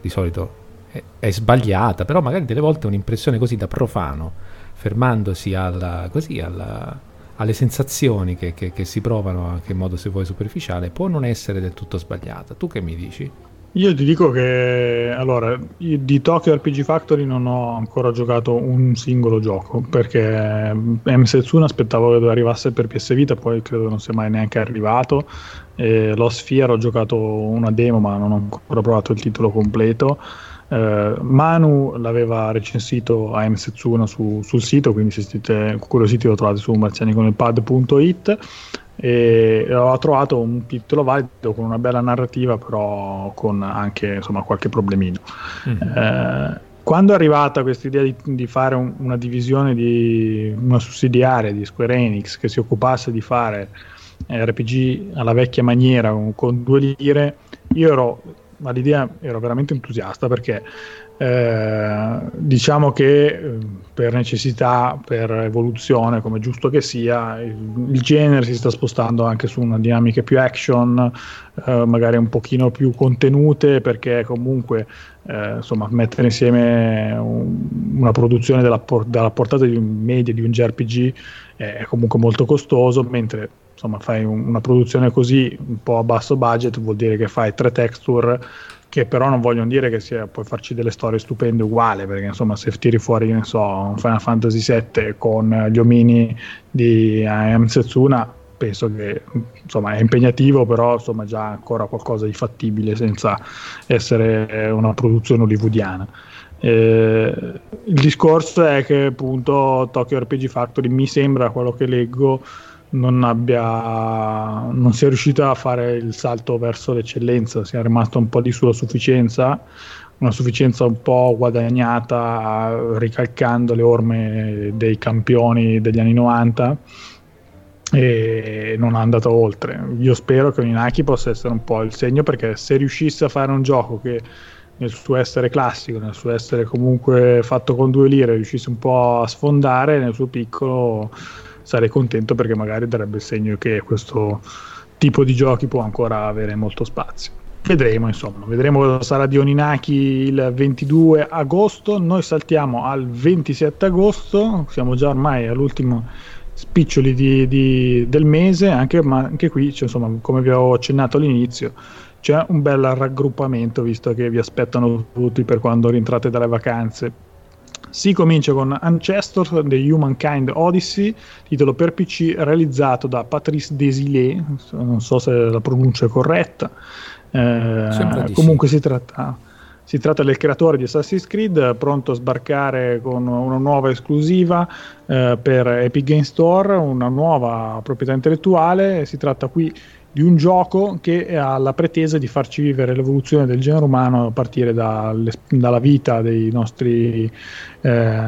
di solito è, è, sbagliata, però magari delle volte un'impressione così da profano, fermandosi alla, così alla, alle sensazioni che, che, che, si provano anche in modo se vuoi superficiale, può non essere del tutto sbagliata. Tu che mi dici? Io ti dico che allora di Tokyo RPG Factory non ho ancora giocato un singolo gioco perché M Setsuna aspettavo che arrivasse per PS Vita, poi credo non sia mai neanche arrivato. E Lo Sphere ho giocato una demo, ma non ho ancora provato il titolo completo. Eh, Manu l'aveva recensito a M Setsuna su, sul sito, quindi se siete curiositi lo trovate su marzianiconelpad.it e ho trovato un titolo valido con una bella narrativa però con anche insomma, qualche problemino mm-hmm. eh, quando è arrivata questa idea di, di fare un, una divisione di una sussidiaria di Square Enix che si occupasse di fare RPG alla vecchia maniera con, con due lire io ero all'idea ero veramente entusiasta perché eh, diciamo che eh, per necessità, per evoluzione, come giusto che sia, il, genere si sta spostando anche su una dinamica più action, eh, magari un pochino più contenute, perché comunque eh, insomma, mettere insieme un, una produzione della, por- della, portata di un media di un JRPG è comunque molto costoso, mentre insomma, fai un, una produzione così un po' a basso budget vuol dire che fai tre texture che però non vogliono dire che sia, puoi farci delle storie stupende uguali, perché insomma se tiri fuori, ne so, Final Fantasy VII con gli omini di AM Setsuna, penso che insomma è impegnativo, però insomma già ancora qualcosa di fattibile senza essere una produzione hollywoodiana. Eh, il discorso è che appunto Tokyo RPG Factory mi sembra quello che leggo non, abbia, non sia riuscita a fare il salto verso l'eccellenza, sia rimasta un po' lì sulla sufficienza, una sufficienza un po' guadagnata ricalcando le orme dei campioni degli anni 90 e non è andato oltre. Io spero che Inaki possa essere un po' il segno perché se riuscisse a fare un gioco che nel suo essere classico, nel suo essere comunque fatto con due lire, riuscisse un po' a sfondare nel suo piccolo sarei contento perché magari darebbe il segno che questo tipo di giochi può ancora avere molto spazio. Vedremo, insomma, vedremo cosa sarà di Oninaki il 22 agosto. Noi saltiamo al 27 agosto, siamo già ormai all'ultimo spiccioli di, di, del mese, anche, ma anche qui, cioè, insomma, come vi ho accennato all'inizio, c'è un bel raggruppamento visto che vi aspettano tutti per quando rientrate dalle vacanze si comincia con Ancestor The Humankind Odyssey, titolo per PC realizzato da Patrice Desilets, non so se la pronuncia è corretta. Eh, comunque sì. si tratta si tratta del creatore di Assassin's Creed, pronto a sbarcare con una nuova esclusiva eh, per Epic Game Store, una nuova proprietà intellettuale. Si tratta qui di un gioco che ha la pretesa di farci vivere l'evoluzione del genere umano a partire dalla vita dei nostri, eh,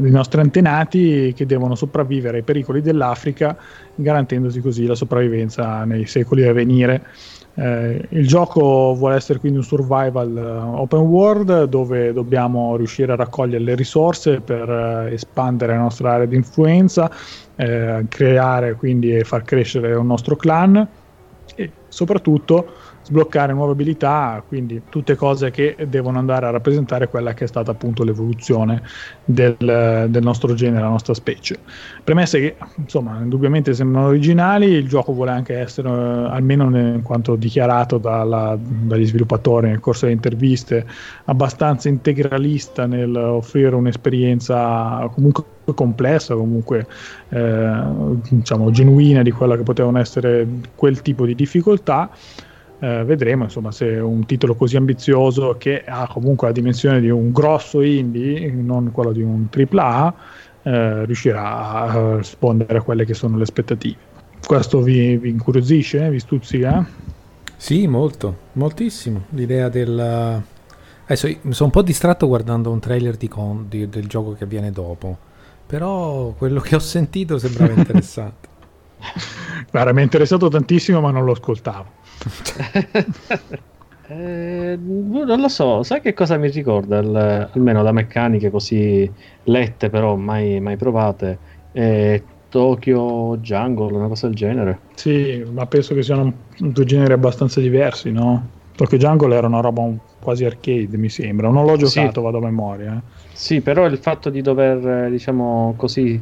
dei nostri, antenati che devono sopravvivere ai pericoli dell'Africa, garantendosi così la sopravvivenza nei secoli a venire. Eh, il gioco vuole essere quindi un survival uh, open world dove dobbiamo riuscire a raccogliere le risorse per uh, espandere la nostra area di influenza, eh, creare quindi e far crescere un nostro clan soprattutto sbloccare nuove abilità, quindi tutte cose che devono andare a rappresentare quella che è stata appunto l'evoluzione del, del nostro genere, la nostra specie. Premesse che insomma indubbiamente sembrano originali, il gioco vuole anche essere, almeno in quanto dichiarato dalla, dagli sviluppatori nel corso delle interviste, abbastanza integralista nel offrire un'esperienza comunque complessa, comunque eh, diciamo genuina di quella che potevano essere quel tipo di difficoltà. Eh, vedremo insomma se un titolo così ambizioso che ha comunque la dimensione di un grosso indie, non quello di un AAA, eh, riuscirà a rispondere a quelle che sono le aspettative. Questo vi, vi incuriosisce? Vi stuzzica? Sì, molto, moltissimo. L'idea del... Adesso mi sono un po' distratto guardando un trailer di con, di, del gioco che viene dopo, però quello che ho sentito sembrava interessante. Guarda, mi è interessato tantissimo, ma non lo ascoltavo. eh, non lo so, sai che cosa mi ricorda? Il, almeno da meccaniche così lette, però mai, mai provate. Eh, Tokyo Jungle, una cosa del genere. Sì, ma penso che siano due generi abbastanza diversi, no? Tokyo Jungle era una roba quasi arcade, mi sembra. Non l'ho giocato, sì. vado a memoria. Eh. Sì, però il fatto di dover, diciamo così,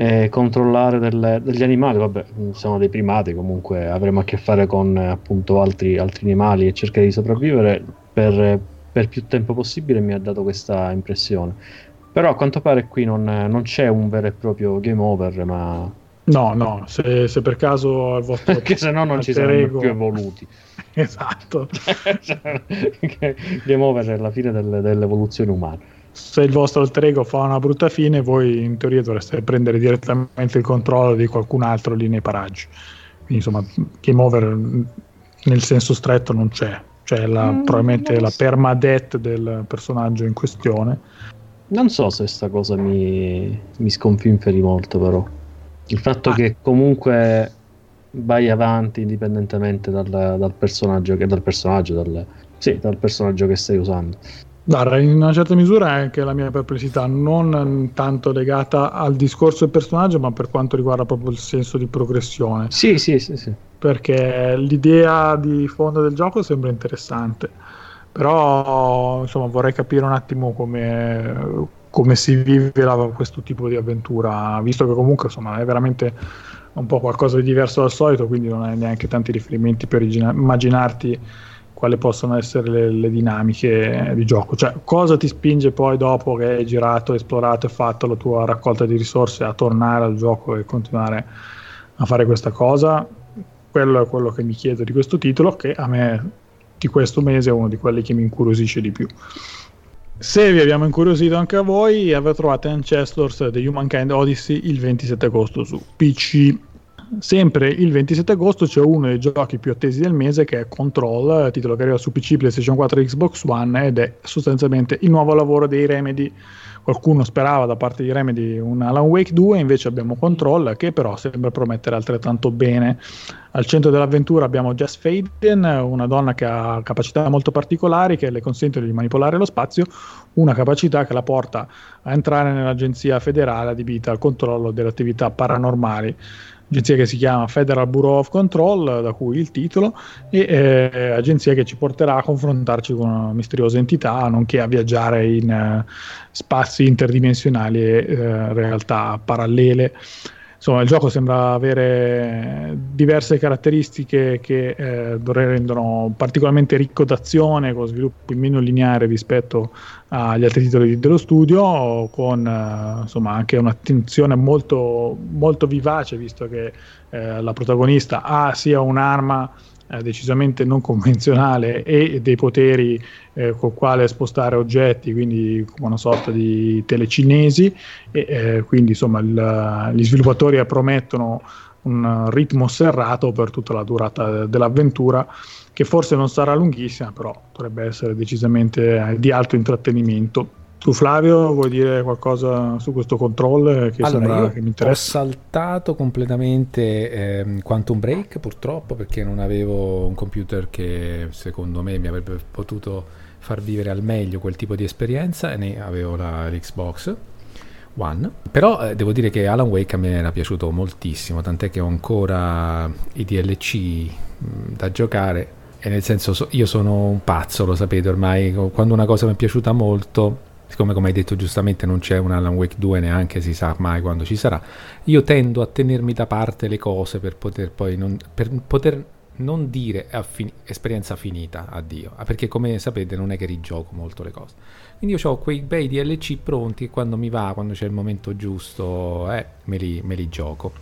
eh, controllare delle, degli animali, vabbè, siamo dei primati, comunque avremo a che fare con appunto altri, altri animali e cercare di sopravvivere per, per, più tempo possibile mi ha dato questa impressione. Però a quanto pare qui non, non c'è un vero e proprio game over, ma No, no, se, se, per caso il vostro... Perché se no non ci sarebbero più evoluti. esatto. game over è la fine del, dell'evoluzione umana. Se il vostro alter ego fa una brutta fine, voi in teoria dovreste prendere direttamente il controllo di qualcun altro lì nei paraggi. Quindi insomma, game over nel senso stretto non c'è. C'è la, mm, probabilmente la permadeath del personaggio in questione. Non so se sta cosa mi, mi sconfinferi molto però. Il fatto ah. che comunque vai avanti indipendentemente dal, dal personaggio che dal personaggio, dal, sì, dal personaggio che stai usando. Guarda, in una certa misura è anche la mia perplessità, non tanto legata al discorso del personaggio, ma per quanto riguarda proprio il senso di progressione. Sì, sì, sì, sì. Perché l'idea di fondo del gioco sembra interessante, però insomma vorrei capire un attimo come, come si vive la, questo tipo di avventura, visto che comunque insomma è veramente un po' qualcosa di diverso dal solito, quindi non hai neanche tanti riferimenti per immaginarti quali possono essere le, le, dinamiche di gioco. Cioè, cosa ti spinge poi dopo che hai girato, esplorato e fatto la tua raccolta di risorse a tornare al gioco e continuare a fare questa cosa? Quello è quello che mi chiedo di questo titolo, che a me di questo mese è uno di quelli che mi incuriosisce di più. Se vi abbiamo incuriosito anche a voi, trovate Ancestors The Humankind Odyssey il 27 agosto su PC. Sempre il 27 agosto c'è uno dei giochi più attesi del mese che è Control, titolo che arriva su PC, PlayStation 4 e Xbox One ed è sostanzialmente il nuovo lavoro dei Remedy Qualcuno sperava da parte di Remedy un Alan Wake 2, invece abbiamo Control che però sembra promettere altrettanto bene. Al centro dell'avventura abbiamo Jess Faden, una donna che ha capacità molto particolari che le consentono di manipolare lo spazio, una capacità che la porta a entrare nell'agenzia federale adibita al controllo delle attività paranormali agenzia che si chiama Federal Bureau of Control, da cui il titolo, e eh, agenzia che ci porterà a confrontarci con una misteriosa entità, nonché a viaggiare in eh, spazi interdimensionali e eh, realtà parallele. Insomma il gioco sembra avere diverse caratteristiche che eh, rendono particolarmente ricco d'azione con sviluppi meno lineari rispetto agli altri titoli dello studio con eh, insomma anche un'attenzione molto, molto vivace visto che eh, la protagonista ha sia un'arma eh, decisamente non convenzionale e dei poteri eh, con quale spostare oggetti, quindi come una sorta di telecinesi, e eh, quindi insomma il, gli sviluppatori promettono un ritmo serrato per tutta la durata dell'avventura che forse non sarà lunghissima però dovrebbe essere decisamente di alto intrattenimento tu Flavio vuoi dire qualcosa su questo control che allora, sembra che mi interessa? Ho saltato completamente eh, Quantum Break purtroppo perché non avevo un computer che secondo me mi avrebbe potuto far vivere al meglio quel tipo di esperienza e ne avevo la, l'Xbox One. Però eh, devo dire che Alan Wake a me era piaciuto moltissimo, tant'è che ho ancora i DLC mh, da giocare e nel senso so, io sono un pazzo, lo sapete ormai, quando una cosa mi è piaciuta molto siccome come hai detto giustamente non c'è un Alan Wake 2 neanche si sa mai quando ci sarà, io tendo a tenermi da parte le cose per poter poi non, per poter non dire affin- esperienza finita, addio, ah, perché come sapete non è che rigioco molto le cose. Quindi io ho quei bei DLC pronti e quando mi va, quando c'è il momento giusto, eh, me, li, me li gioco.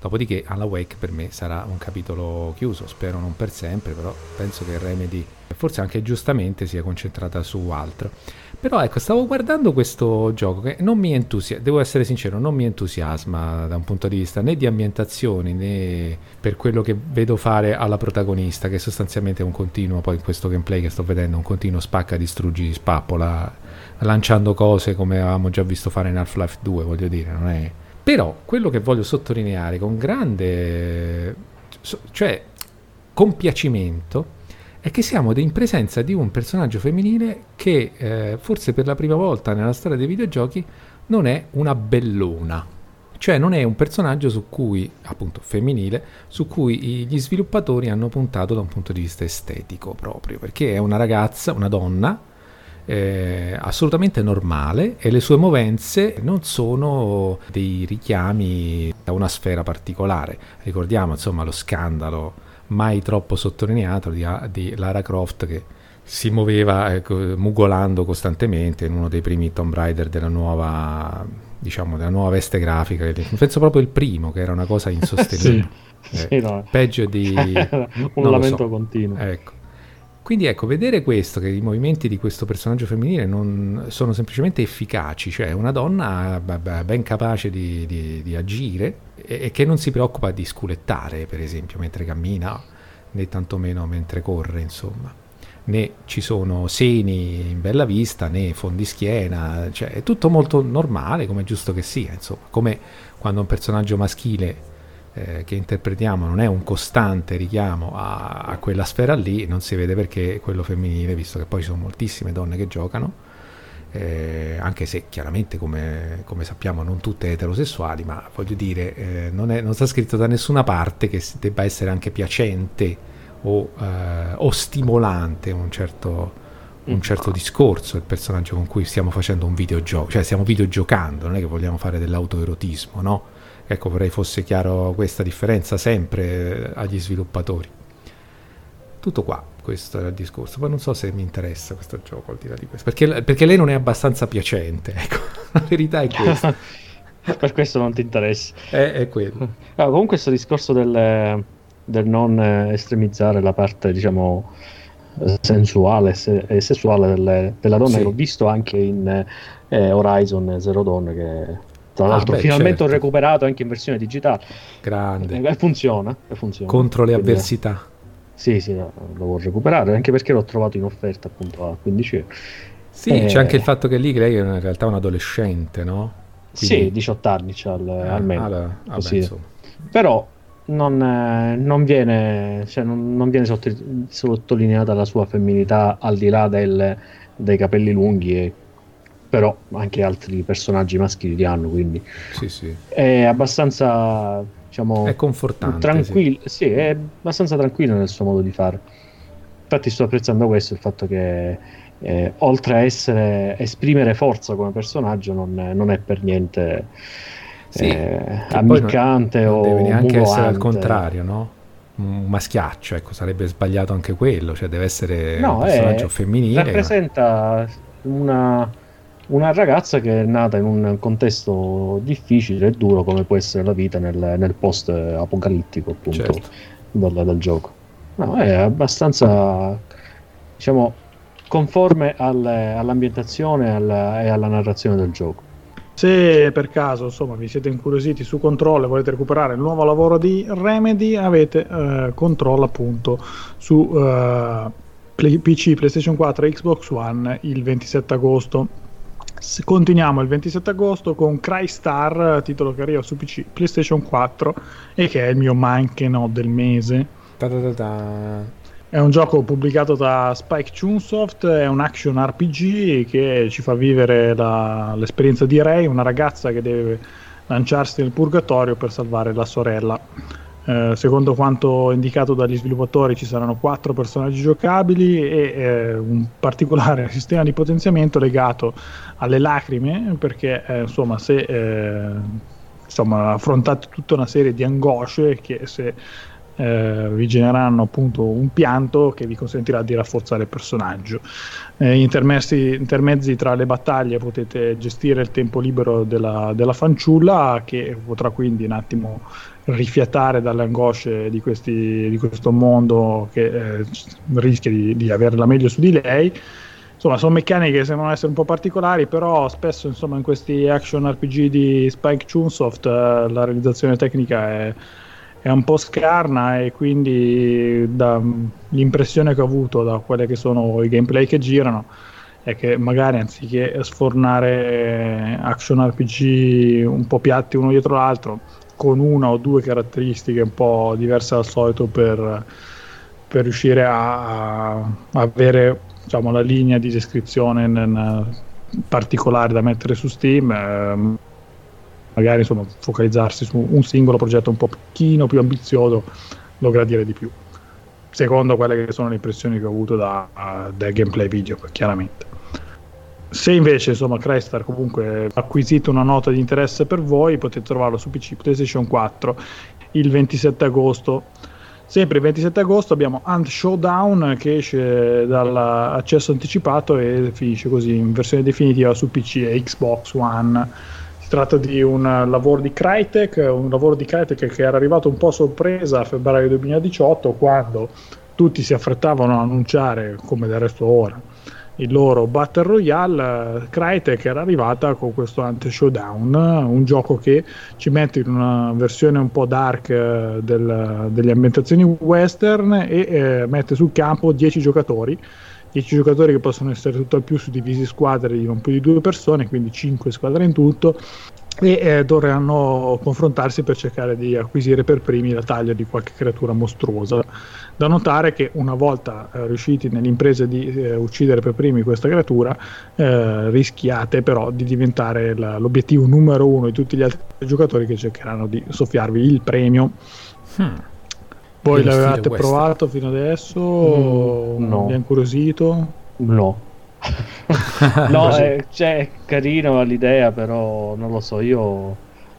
Dopodiché Alan Wake per me sarà un capitolo chiuso, spero non per sempre, però penso che Remedy, forse anche giustamente, sia concentrata su altro. Però ecco, stavo guardando questo gioco che non mi entusiasma, devo essere sincero, non mi entusiasma da un punto di vista né di ambientazioni né per quello che vedo fare alla protagonista, che sostanzialmente è un continuo, poi in questo gameplay che sto vedendo, un continuo spacca, distruggi, spappola, lanciando cose come avevamo già visto fare in Half-Life 2, voglio dire, non è... Però quello che voglio sottolineare con grande, cioè compiacimento, è che siamo in presenza di un personaggio femminile che eh, forse per la prima volta nella storia dei videogiochi non è una bellona. Cioè non è un personaggio su cui, appunto femminile, su cui gli sviluppatori hanno puntato da un punto di vista estetico proprio, perché è una ragazza, una donna, eh, assolutamente normale e le sue movenze non sono dei richiami a una sfera particolare. Ricordiamo insomma lo scandalo mai troppo sottolineato di, di Lara Croft che si muoveva ecco, mugolando costantemente in uno dei primi Tomb Raider della nuova diciamo della nuova veste grafica penso proprio il primo che era una cosa insostenibile sì, eh, sì, no. peggio di un lamento so. continuo ecco quindi ecco, vedere questo, che i movimenti di questo personaggio femminile non sono semplicemente efficaci, cioè una donna ben capace di, di, di agire e, che non si preoccupa di sculettare, per esempio, mentre cammina, né tantomeno mentre corre, insomma. Né ci sono seni in bella vista, né fondi schiena, cioè è tutto molto normale, come è giusto che sia, insomma. Come quando un personaggio maschile eh, che interpretiamo non è un costante richiamo a, a, quella sfera lì, non si vede perché quello femminile, visto che poi ci sono moltissime donne che giocano, eh, anche se chiaramente come, come, sappiamo non tutte eterosessuali, ma voglio dire, eh, non, è, non, sta scritto da nessuna parte che debba essere anche piacente o, eh, o stimolante un certo un certo discorso il personaggio con cui stiamo facendo un videogioco, cioè stiamo videogiocando, non è che vogliamo fare dell'autoerotismo, no? Ecco, vorrei fosse chiaro questa differenza sempre agli sviluppatori. Tutto qua, questo era il discorso. Poi non so se mi interessa questo gioco al di là di questo, perché, perché lei non è abbastanza piacente, ecco, la verità è questa. per questo non ti interessa. È, è quello. Ah, comunque questo discorso del, del, non estremizzare la parte, diciamo, sensuale e sessuale delle, della donna, sì. l'ho visto anche in eh, Horizon Zero Dawn, che tra l'altro, ah, beh, finalmente certo. ho recuperato anche in versione digitale. Grande. E funziona, funziona. Contro le Quindi, avversità. Sì, sì, lo devo recuperare, anche perché l'ho trovato in offerta appunto a 15 euro. Sì, e... c'è anche il fatto che lì lei è in realtà un adolescente, no? Quindi... Sì, 18 anni c'ha al, ah, almeno. Allora, vabbè, Però non, non, viene, cioè non, non viene sottolineata la sua femminilità al di là del, dei capelli lunghi e però anche altri personaggi maschili li hanno, quindi sì, sì. è abbastanza diciamo è confortante tranquillo, sì. sì. è abbastanza tranquillo nel suo modo di fare. Infatti sto apprezzando questo, il fatto che eh, oltre a essere esprimere forza come personaggio non, non è per niente sì, eh, ammiccante non, non o deve neanche mugolante. essere al contrario, no? un maschiaccio, ecco, sarebbe sbagliato anche quello, cioè deve essere no, un personaggio è, femminile. Rappresenta una, una ragazza che è nata in un contesto difficile e duro come può essere la vita nel, nel post apocalittico appunto certo. del, del, gioco. No, è abbastanza diciamo conforme al, all'ambientazione alla, e alla narrazione del gioco. Se per caso insomma, vi siete incuriositi su Control e volete recuperare il nuovo lavoro di Remedy avete eh, Control appunto su eh, PC, PlayStation 4 e Xbox One il 27 agosto Continuiamo il 27 agosto con Crystar, titolo che arriva su PC, PlayStation 4 e che è il mio manche no del mese. Da-da-da-da. È un gioco pubblicato da Spike Chunsoft, è un action RPG che ci fa vivere la, l'esperienza di Rei, una ragazza che deve lanciarsi nel purgatorio per salvare la sorella. Eh, secondo quanto indicato dagli sviluppatori ci saranno quattro personaggi giocabili e eh, un particolare sistema di potenziamento legato alle lacrime perché eh, insomma se eh, insomma, affrontate tutta una serie di angosce che se eh, vi genereranno appunto un pianto che vi consentirà di rafforzare il personaggio. Eh, intermezzi tra le battaglie potete gestire il tempo libero della, della fanciulla che potrà quindi un attimo rifiatare dalle angosce di, questi, di questo mondo che eh, rischia di, di avere la meglio su di lei. Insomma, sono meccaniche che sembrano essere un po' particolari, però spesso insomma, in questi action RPG di Spike Chunsoft eh, la realizzazione tecnica è, è, un po' scarna e quindi da, l'impressione che ho avuto da quelli che sono i gameplay che girano è che magari anziché sfornare action RPG un po' piatti uno dietro l'altro, con una o due caratteristiche un po' diverse dal solito per, per riuscire a, a avere diciamo, la linea di descrizione in particolare da mettere su Steam. Ehm, magari insomma, focalizzarsi su un singolo progetto un pochino più ambizioso lo gradirei di più secondo quelle che sono le impressioni che ho avuto da, dal gameplay video chiaramente se invece insomma Crestar comunque ha acquisito una nota di interesse per voi potete trovarlo su PC PlayStation 4 il 27 agosto Sempre il 27 agosto abbiamo Ant Showdown che esce dall'accesso anticipato e finisce così in versione definitiva su PC e Xbox One. Si tratta di un lavoro di Crytek, un lavoro di Crytek che era arrivato un po' a sorpresa a febbraio 2018 quando tutti si affrettavano a annunciare, come del resto ora, il loro Battle Royale, Crytek era arrivata con questo Ante Showdown, un gioco che ci mette in una versione un po' dark eh, del, delle ambientazioni western e eh, mette sul campo 10 giocatori. 10 giocatori che possono essere tutto al più suddivisi in squadre di non più di due persone, quindi 5 squadre in tutto, e eh, dovranno confrontarsi per cercare di acquisire per primi la taglia di qualche creatura mostruosa. Da notare che una volta eh, riusciti nell'impresa di eh, uccidere per primi questa creatura, eh, rischiate però di diventare la, l'obiettivo numero uno di tutti gli altri giocatori che cercheranno di soffiarvi il premio. Hmm. Voi l'avevate provato fino adesso? Mm, no. Vi ha incuriosito? No. no, eh, cioè, è carino l'idea, però non lo so, io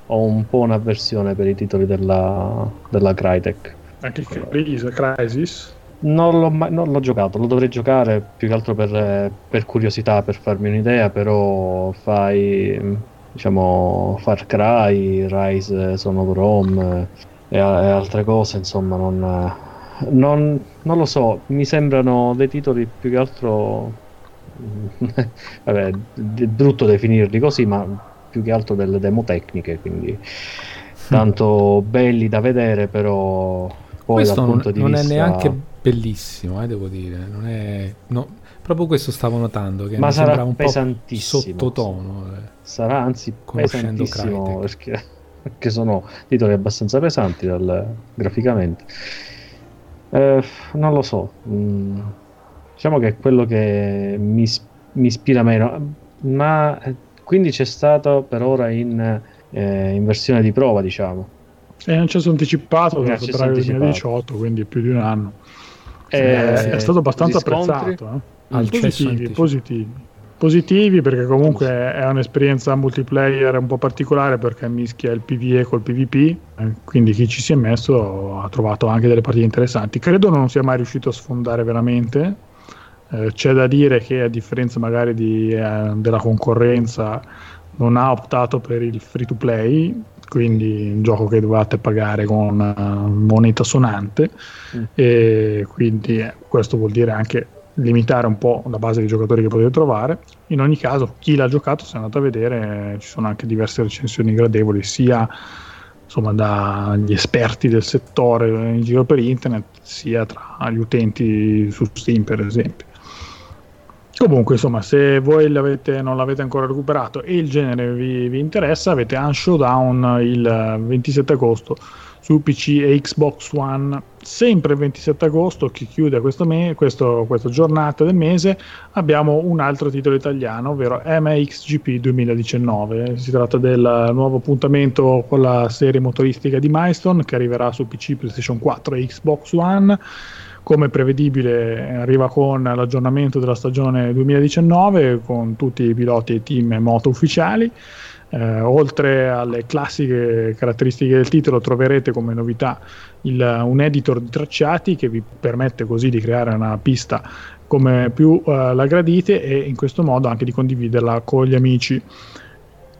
ho un po' un'avversione per i titoli della, della Crytek. Anche il Crisis? Non l'ho, mai, non l'ho giocato, lo dovrei giocare più che altro per, per curiosità, per farmi un'idea, però fai diciamo Far Cry, Rise Son of Rome e, e altre cose, insomma, non, non, non, lo so, mi sembrano dei titoli più che altro vabbè, è brutto definirli così, ma più che altro delle demo tecniche, quindi tanto belli da vedere, però poi questo non, non vista... è neanche bellissimo, eh, devo dire. Non è, no, proprio questo stavo notando. Che Ma sarà un pesantissimo. po' sottotono. Eh, sarà anzi pesantissimo perché, perché, sono titoli abbastanza pesanti dal, graficamente. Eh, non lo so. Mm, diciamo che è quello che mi, mi ispira meno. Ma eh, quindi c'è stato per ora in, eh, in versione di prova, diciamo. È un accesso anticipato da febbraio 2018, quindi più di un anno. Eh, è, è stato abbastanza apprezzato. Eh? Positivi, positivi. Positivi perché comunque è un'esperienza multiplayer un po' particolare perché mischia il PvE col PvP, eh, quindi chi ci si è messo ha trovato anche delle partite interessanti. Credo non sia mai riuscito a sfondare veramente. Eh, c'è da dire che a differenza magari di, eh, della concorrenza non ha optato per il free to play, quindi un gioco che dovevate pagare con uh, moneta sonante mm. e quindi eh, questo vuol dire anche limitare un po' la base di giocatori che potete trovare. In ogni caso, chi l'ha giocato, se è andato a vedere, ci sono anche diverse recensioni gradevoli, sia insomma, dagli esperti del settore in giro per internet, sia tra gli utenti su Steam, per esempio. Comunque, insomma, se voi l'avete, non l'avete ancora recuperato e il genere vi, vi interessa, avete un showdown il 27 agosto su PC e Xbox One. Sempre il 27 agosto, che chiude me, questo, questa giornata del mese, abbiamo un altro titolo italiano, ovvero MXGP 2019. Si tratta del nuovo appuntamento con la serie motoristica di Milestone che arriverà su PC, PlayStation 4 e Xbox One come prevedibile arriva con l'aggiornamento della stagione 2019 con tutti i piloti e team moto ufficiali. Eh, oltre alle classiche caratteristiche del titolo troverete come novità il, un editor di tracciati che vi permette così di creare una pista come più eh, la gradite e in questo modo anche di condividerla con gli amici.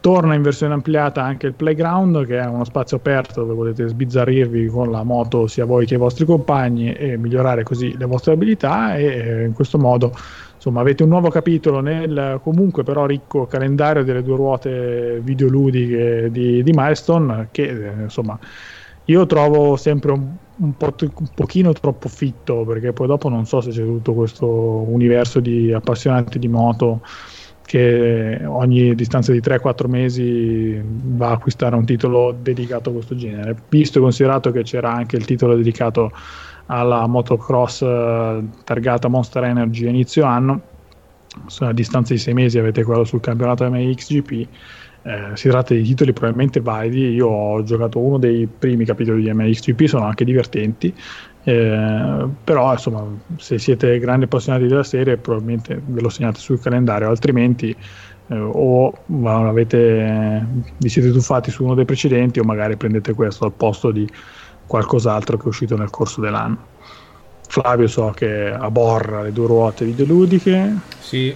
Torna in versione ampliata anche il playground, che è uno spazio aperto dove potete sbizzarrirvi con la moto sia voi che i vostri compagni e migliorare così le vostre abilità e eh, in questo modo insomma avete un nuovo capitolo nel comunque però ricco calendario delle due ruote videoludiche di, di Milestone che eh, insomma io trovo sempre un, un, po t- un pochino troppo fitto perché poi dopo non so se c'è tutto questo universo di appassionati di moto che ogni distanza di 3-4 mesi va a acquistare un titolo dedicato a questo genere, visto e considerato che c'era anche il titolo dedicato alla motocross eh, targata Monster Energy a inizio anno, a distanza di 6 mesi avete quello sul campionato MXGP, Eh, si tratta di titoli probabilmente validi. Io ho giocato uno dei primi capitoli di MXGP, sono anche divertenti. Eh, però insomma, se siete grandi appassionati della serie, probabilmente ve lo segnate sul calendario, altrimenti eh, o avete, vi siete tuffati su uno dei precedenti, o magari prendete questo al posto di qualcos'altro che è uscito nel corso dell'anno. Flavio so che aborra le due ruote videoludiche. Sì.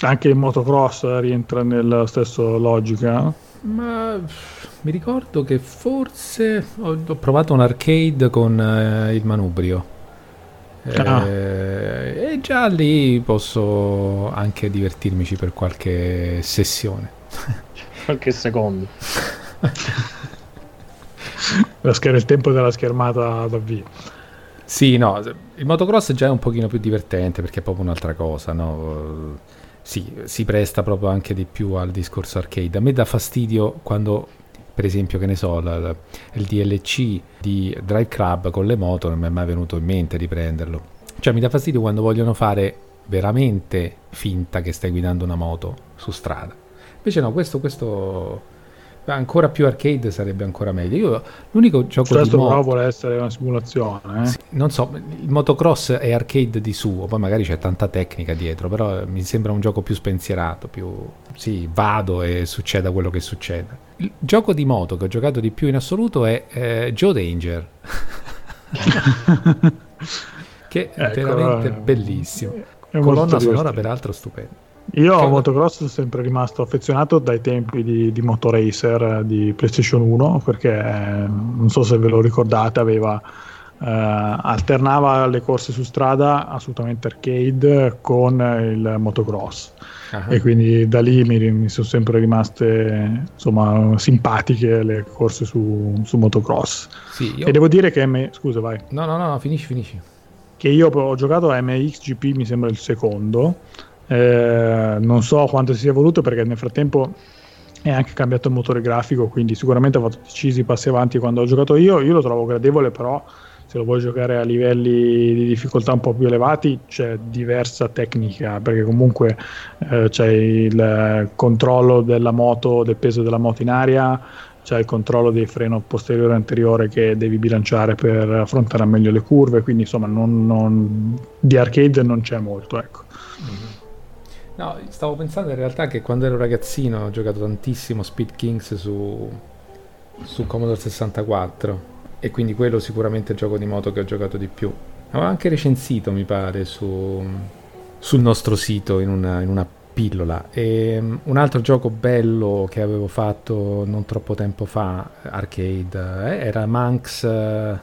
Anche il motocross rientra nella stessa logica. Ma mi ricordo che forse ho, ho provato un arcade con eh, il manubrio. Ah. Eh, e già lì posso anche divertirmici per qualche sessione. Qualche secondo. La scher- il tempo della schermata via. Sì, no, il motocross già è un pochino più divertente perché è proprio un'altra cosa, no? Sì, si presta proprio anche di più al discorso arcade. A me dà fastidio quando, per esempio, che ne so, la, il DLC di Drive Club con le moto non mi è mai venuto in mente di prenderlo. Cioè mi dà fastidio quando vogliono fare veramente finta che stai guidando una moto su strada. Invece no, questo, questo ancora più arcade sarebbe ancora meglio. Io l'unico gioco Questo di moto vuole essere una simulazione, eh? sì, non so, il motocross è arcade di suo, poi magari c'è tanta tecnica dietro, però mi sembra un gioco più spensierato, più sì, vado e succeda quello che succede. Il gioco di moto che ho giocato di più in assoluto è eh, Joe Danger. che è ecco, veramente eh, bellissimo. Colonna sonora peraltro stupenda. Io a motocross sono sempre rimasto affezionato dai tempi di, di Motoracer di PlayStation 1 perché non so se ve lo ricordate aveva eh, alternava le corse su strada assolutamente arcade con il motocross uh-huh. e quindi da lì mi, mi, sono sempre rimaste insomma simpatiche le corse su, su motocross sì, io... e devo dire che M... scusa vai no no no finisci finisci che io ho giocato a MXGP mi sembra il secondo eh, non so quanto si sia voluto perché nel frattempo è anche cambiato il motore grafico, quindi sicuramente ha fatto decisi passi avanti quando ho giocato io. Io lo trovo gradevole, però lo vuoi giocare a livelli di difficoltà un po' più elevati c'è diversa tecnica, perché comunque eh, c'è il controllo della moto, del peso della moto in aria, c'è il controllo del freno posteriore e anteriore che devi bilanciare per affrontare meglio le curve, quindi insomma non, non, di arcade non c'è molto. Ecco. Mm-hmm. No, stavo pensando in realtà che quando ero ragazzino ho giocato tantissimo Speed Kings su, su Commodore 64 e quindi quello sicuramente è il gioco di moto che ho giocato di più. Avevo anche recensito, mi pare, su, sul nostro sito in una, in una pillola. E um, un altro gioco bello che avevo fatto non troppo tempo fa, arcade, eh, era Manx uh,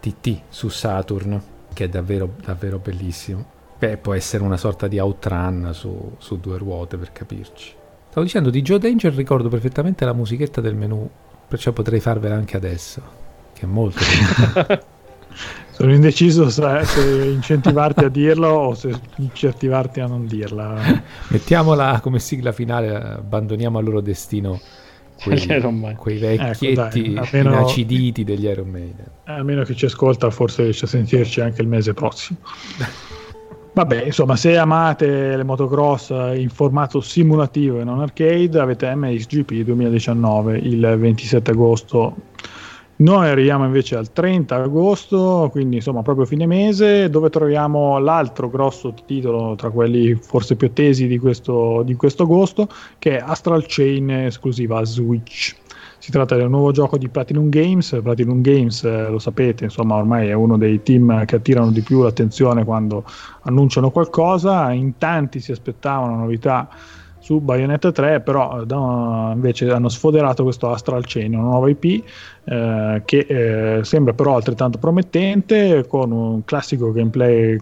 TT su Saturn, che è davvero, davvero bellissimo. Beh, può essere una sorta di outrun su, su due ruote per capirci. Stavo dicendo di Joe Danger ricordo perfettamente la musichetta del menu, perciò potrei farvela anche adesso, che è molto Sono indeciso se, incentivarti a dirlo o se incentivarti a non dirla. Mettiamola come sigla finale, abbandoniamo al loro destino quei, quei vecchietti ecco, dai, inaciditi degli Iron Maiden. Almeno chi ci ascolta forse riesce a sentirci anche il mese prossimo. Vabbè, insomma, se amate le motocross in formato simulativo e non arcade, avete MXGP 2019 il 27 agosto. Noi arriviamo invece al 30 agosto, quindi insomma proprio fine mese, dove troviamo l'altro grosso titolo tra quelli forse più attesi di questo, di questo agosto, che è Astral Chain esclusiva Switch. Si tratta del nuovo gioco di Platinum Games. Platinum Games, eh, lo sapete, insomma, ormai è uno dei team che attirano di più l'attenzione quando annunciano qualcosa. In tanti si aspettavano novità su Bayonetta 3, però da, invece hanno sfoderato questo Astral Chain, una nuova IP eh, che eh, sembra però altrettanto promettente, con un classico gameplay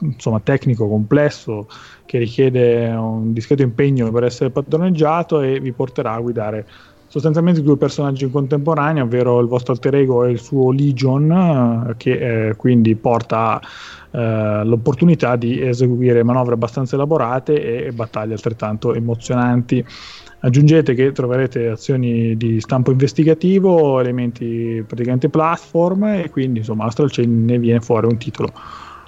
insomma, tecnico complesso che richiede un discreto impegno per essere padroneggiato e vi porterà a guidare sostanzialmente due personaggi in contemporanea, ovvero il vostro alter ego e il suo Legion, eh, che eh, quindi porta eh, l'opportunità di eseguire manovre abbastanza elaborate e battaglie altrettanto emozionanti. Aggiungete che troverete azioni di stampo investigativo, elementi praticamente platform e quindi insomma Astral Chain ne viene fuori un titolo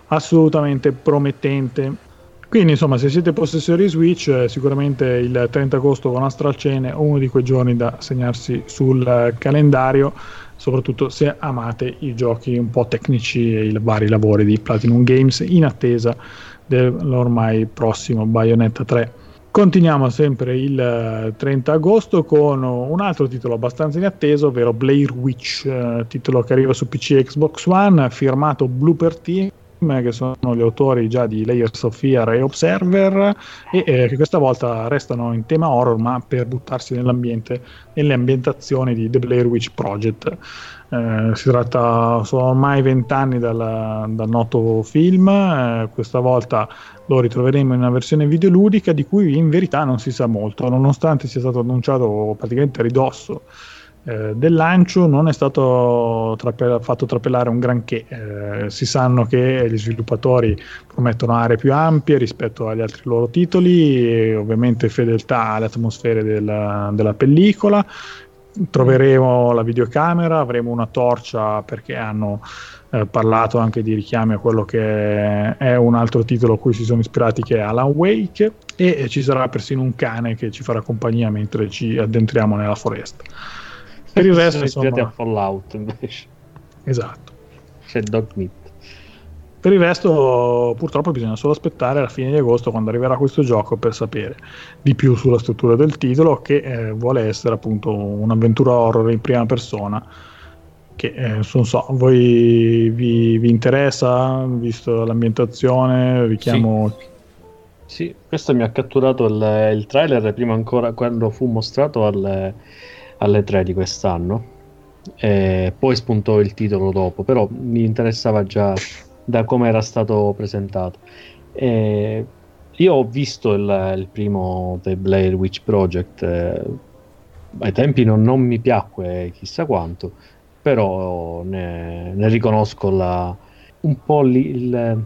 assolutamente promettente. Quindi, insomma, se siete possessori Switch, eh, sicuramente il 30 agosto con Astral Chain è uno di quei giorni da segnarsi sul eh, calendario, soprattutto se amate i giochi un po' tecnici e i vari lavori di Platinum Games in attesa dell'ormai prossimo Bayonetta 3. Continuiamo sempre il 30 eh, agosto con un altro titolo abbastanza inatteso, ovvero Blair Witch, titolo che arriva su PC e Xbox One, firmato Blooper Team che sono gli autori già di Layers of Fear e Observer e eh, che questa volta restano in tema horror ma per buttarsi nell'ambiente nelle ambientazioni di The Blair Witch Project. Eh, si tratta sono ormai vent'anni dal, dal, noto film eh, questa volta lo ritroveremo in una versione videoludica di cui in verità non si sa molto nonostante sia stato annunciato praticamente a ridosso eh, del lancio non è stato trape- fatto trapelare un granché. Eh, si sanno che gli sviluppatori promettono aree più ampie rispetto agli altri loro titoli, ovviamente fedeltà alle atmosfere della, della pellicola. Troveremo la videocamera, avremo una torcia perché hanno eh, parlato anche di richiami a quello che è un altro titolo a cui si sono ispirati che è Alan Wake e ci sarà persino un cane che ci farà compagnia mentre ci addentriamo nella foresta. Per il resto sono insomma... a Fallout invece. Esatto. C'è Dog Meat. Per il resto, purtroppo, bisogna solo aspettare la fine di agosto quando arriverà questo gioco per sapere di più sulla struttura del titolo, che eh, vuole essere appunto un'avventura horror in prima persona. Che eh, non so, voi vi, vi, interessa, visto l'ambientazione? Richiamo. Sì. sì. questo mi ha catturato il, il trailer prima ancora quando fu mostrato al alle 3 di quest'anno. E poi spuntò il titolo dopo, però mi interessava già da come era stato presentato. E io ho visto il, il, primo The Blair Witch Project, eh, ai tempi non, non, mi piacque chissà quanto, però ne, ne riconosco la, un po' li, il,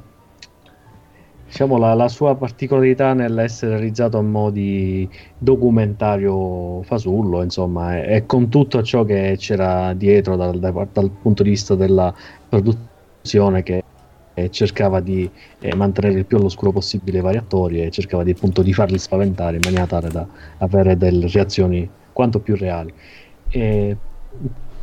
diciamo, la, la, sua particolarità nell'essere realizzato a mo' di documentario fasullo, insomma, e, e, con tutto ciò che c'era dietro dal, dal, dal punto di vista della produzione che cercava di eh, mantenere il più all'oscuro possibile i vari attori e cercava di, appunto, di farli spaventare in maniera tale da avere delle reazioni quanto più reali. E,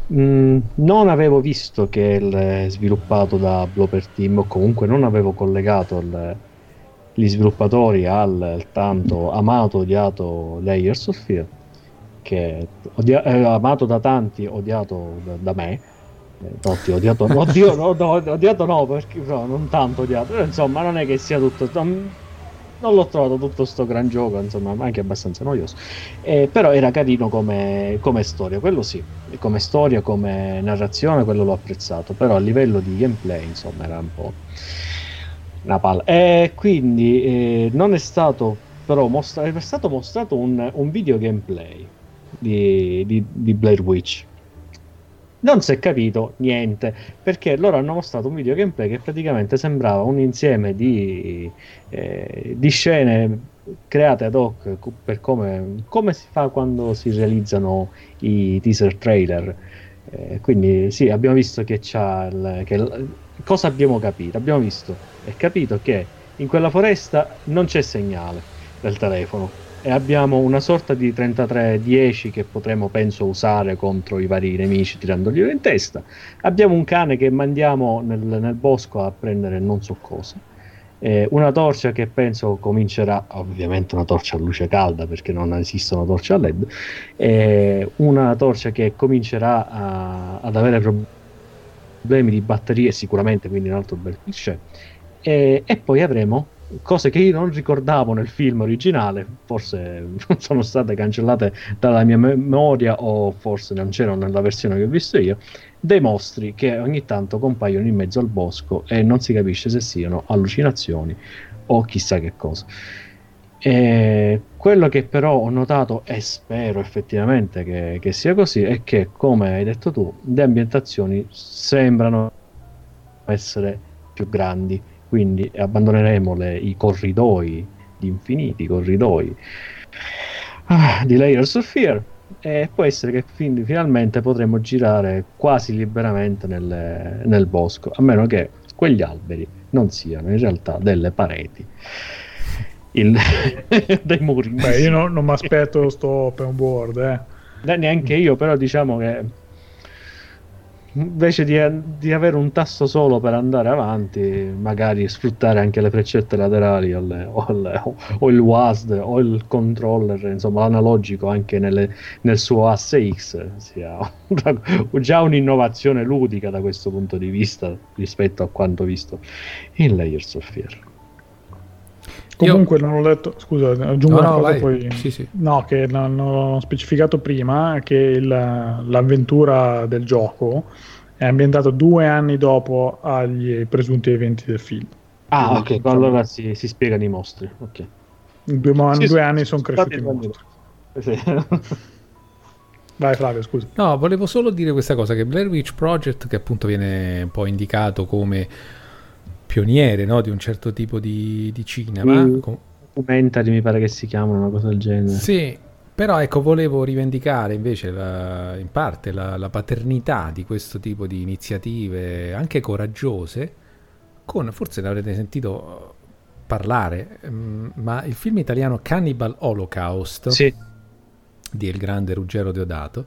mh, mm, non avevo visto che è sviluppato da Bloper Team o comunque non avevo collegato il, gli sviluppatori al tanto amato odiato Layers of Fear che odia- è amato da tanti odiato da, da me eh, odiato, oddio, no, no, odiato no perché no, non tanto odiato però, insomma non è che sia tutto non, non l'ho trovato tutto sto gran gioco insomma anche abbastanza noioso. Eh, però era carino come, come storia quello sì come storia come narrazione quello l'ho apprezzato però a livello di gameplay insomma era un po' una palla. E quindi eh, non è stato però mostrato, è stato mostrato un, un video gameplay di, di, di, Blair Witch. Non si è capito niente perché loro hanno mostrato un video gameplay che praticamente sembrava un insieme di, eh, di scene create ad hoc per come, come, si fa quando si realizzano i teaser trailer. Eh, quindi sì, abbiamo visto che c'ha il, che cosa abbiamo capito? Abbiamo visto e capito che in quella foresta non c'è segnale del telefono e abbiamo una sorta di 3310 che potremo penso usare contro i vari nemici tirandogli in testa. Abbiamo un cane che mandiamo nel, nel bosco a prendere non so cosa. Eh, una torcia che penso comincerà, ovviamente una torcia a luce calda perché non esistono torce a LED, eh, una torcia che comincerà a, ad avere problemi di batterie sicuramente, quindi un altro bel cliché. E, e, poi avremo cose che io non ricordavo nel film originale, forse sono state cancellate dalla mia memoria o forse non c'erano nella versione che ho visto io, dei mostri che ogni tanto compaiono in mezzo al bosco e non si capisce se siano allucinazioni o chissà che cosa. E quello che però ho notato e spero effettivamente che, che, sia così è che, come hai detto tu, le ambientazioni sembrano essere più grandi, quindi abbandoneremo le, i corridoi, gli infiniti corridoi ah, di Layers of Fear e può essere che quindi finalmente potremo girare quasi liberamente nel, nel bosco, a meno che quegli alberi non siano in realtà delle pareti. il, dai muri. Beh, io no, non mi aspetto sto open world, eh. Neanche io, però diciamo che invece di, di, avere un tasto solo per andare avanti, magari sfruttare anche le freccette laterali o, le, o, le, o il WASD o il controller, insomma l'analogico anche nelle, nel suo asse X, sia già un'innovazione ludica da questo punto di vista rispetto a quanto visto in Layers of Fear. Comunque Io... non ho letto, scusa, aggiungo no, una no, poi. Sì, sì. No, che non ho specificato prima che il, l'avventura del gioco è ambientato due anni dopo agli presunti eventi del film. Ah, ok, diciamo, allora si, si spiegano i mostri. Ok. In due, sì, due anni sono cresciuti i mostri. Sì. Vai Flavio, scusa. No, volevo solo dire questa cosa, che Blair Witch Project, che appunto viene un po' indicato come pioniere no, di un certo tipo di, di cinema. Mm, com- documentary mi pare che si chiamano, una cosa del genere. Sì, però ecco, volevo rivendicare invece la, in parte la, la, paternità di questo tipo di iniziative, anche coraggiose, con, forse l'avrete sentito parlare, mm, ma il film italiano Cannibal Holocaust sì. di Il grande Ruggero Deodato,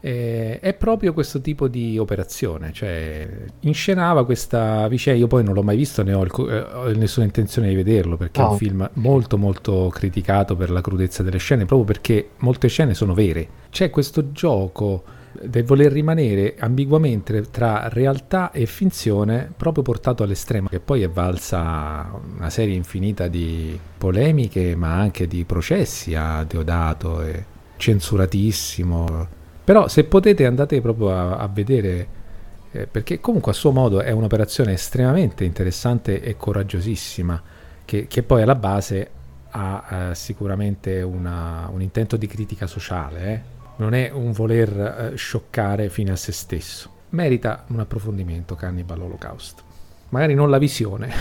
eh, è proprio questo tipo di operazione, cioè inscenava questa vicenda, io poi non l'ho mai visto né ho, il, eh, ho nessuna intenzione di vederlo perché no. è un film molto molto criticato per la crudezza delle scene, proprio perché molte scene sono vere. C'è questo gioco del voler rimanere ambiguamente tra realtà e finzione proprio portato all'estremo che poi è valsa una serie infinita di polemiche ma anche di processi a Deodato e censuratissimo però se potete andate proprio a, a vedere, eh, perché comunque a suo modo è un'operazione estremamente interessante e coraggiosissima, che, che poi alla base ha eh, sicuramente una, un intento di critica sociale, eh? non è un voler eh, scioccare fine a se stesso. Merita un approfondimento Cannibal Holocaust. Magari non la visione,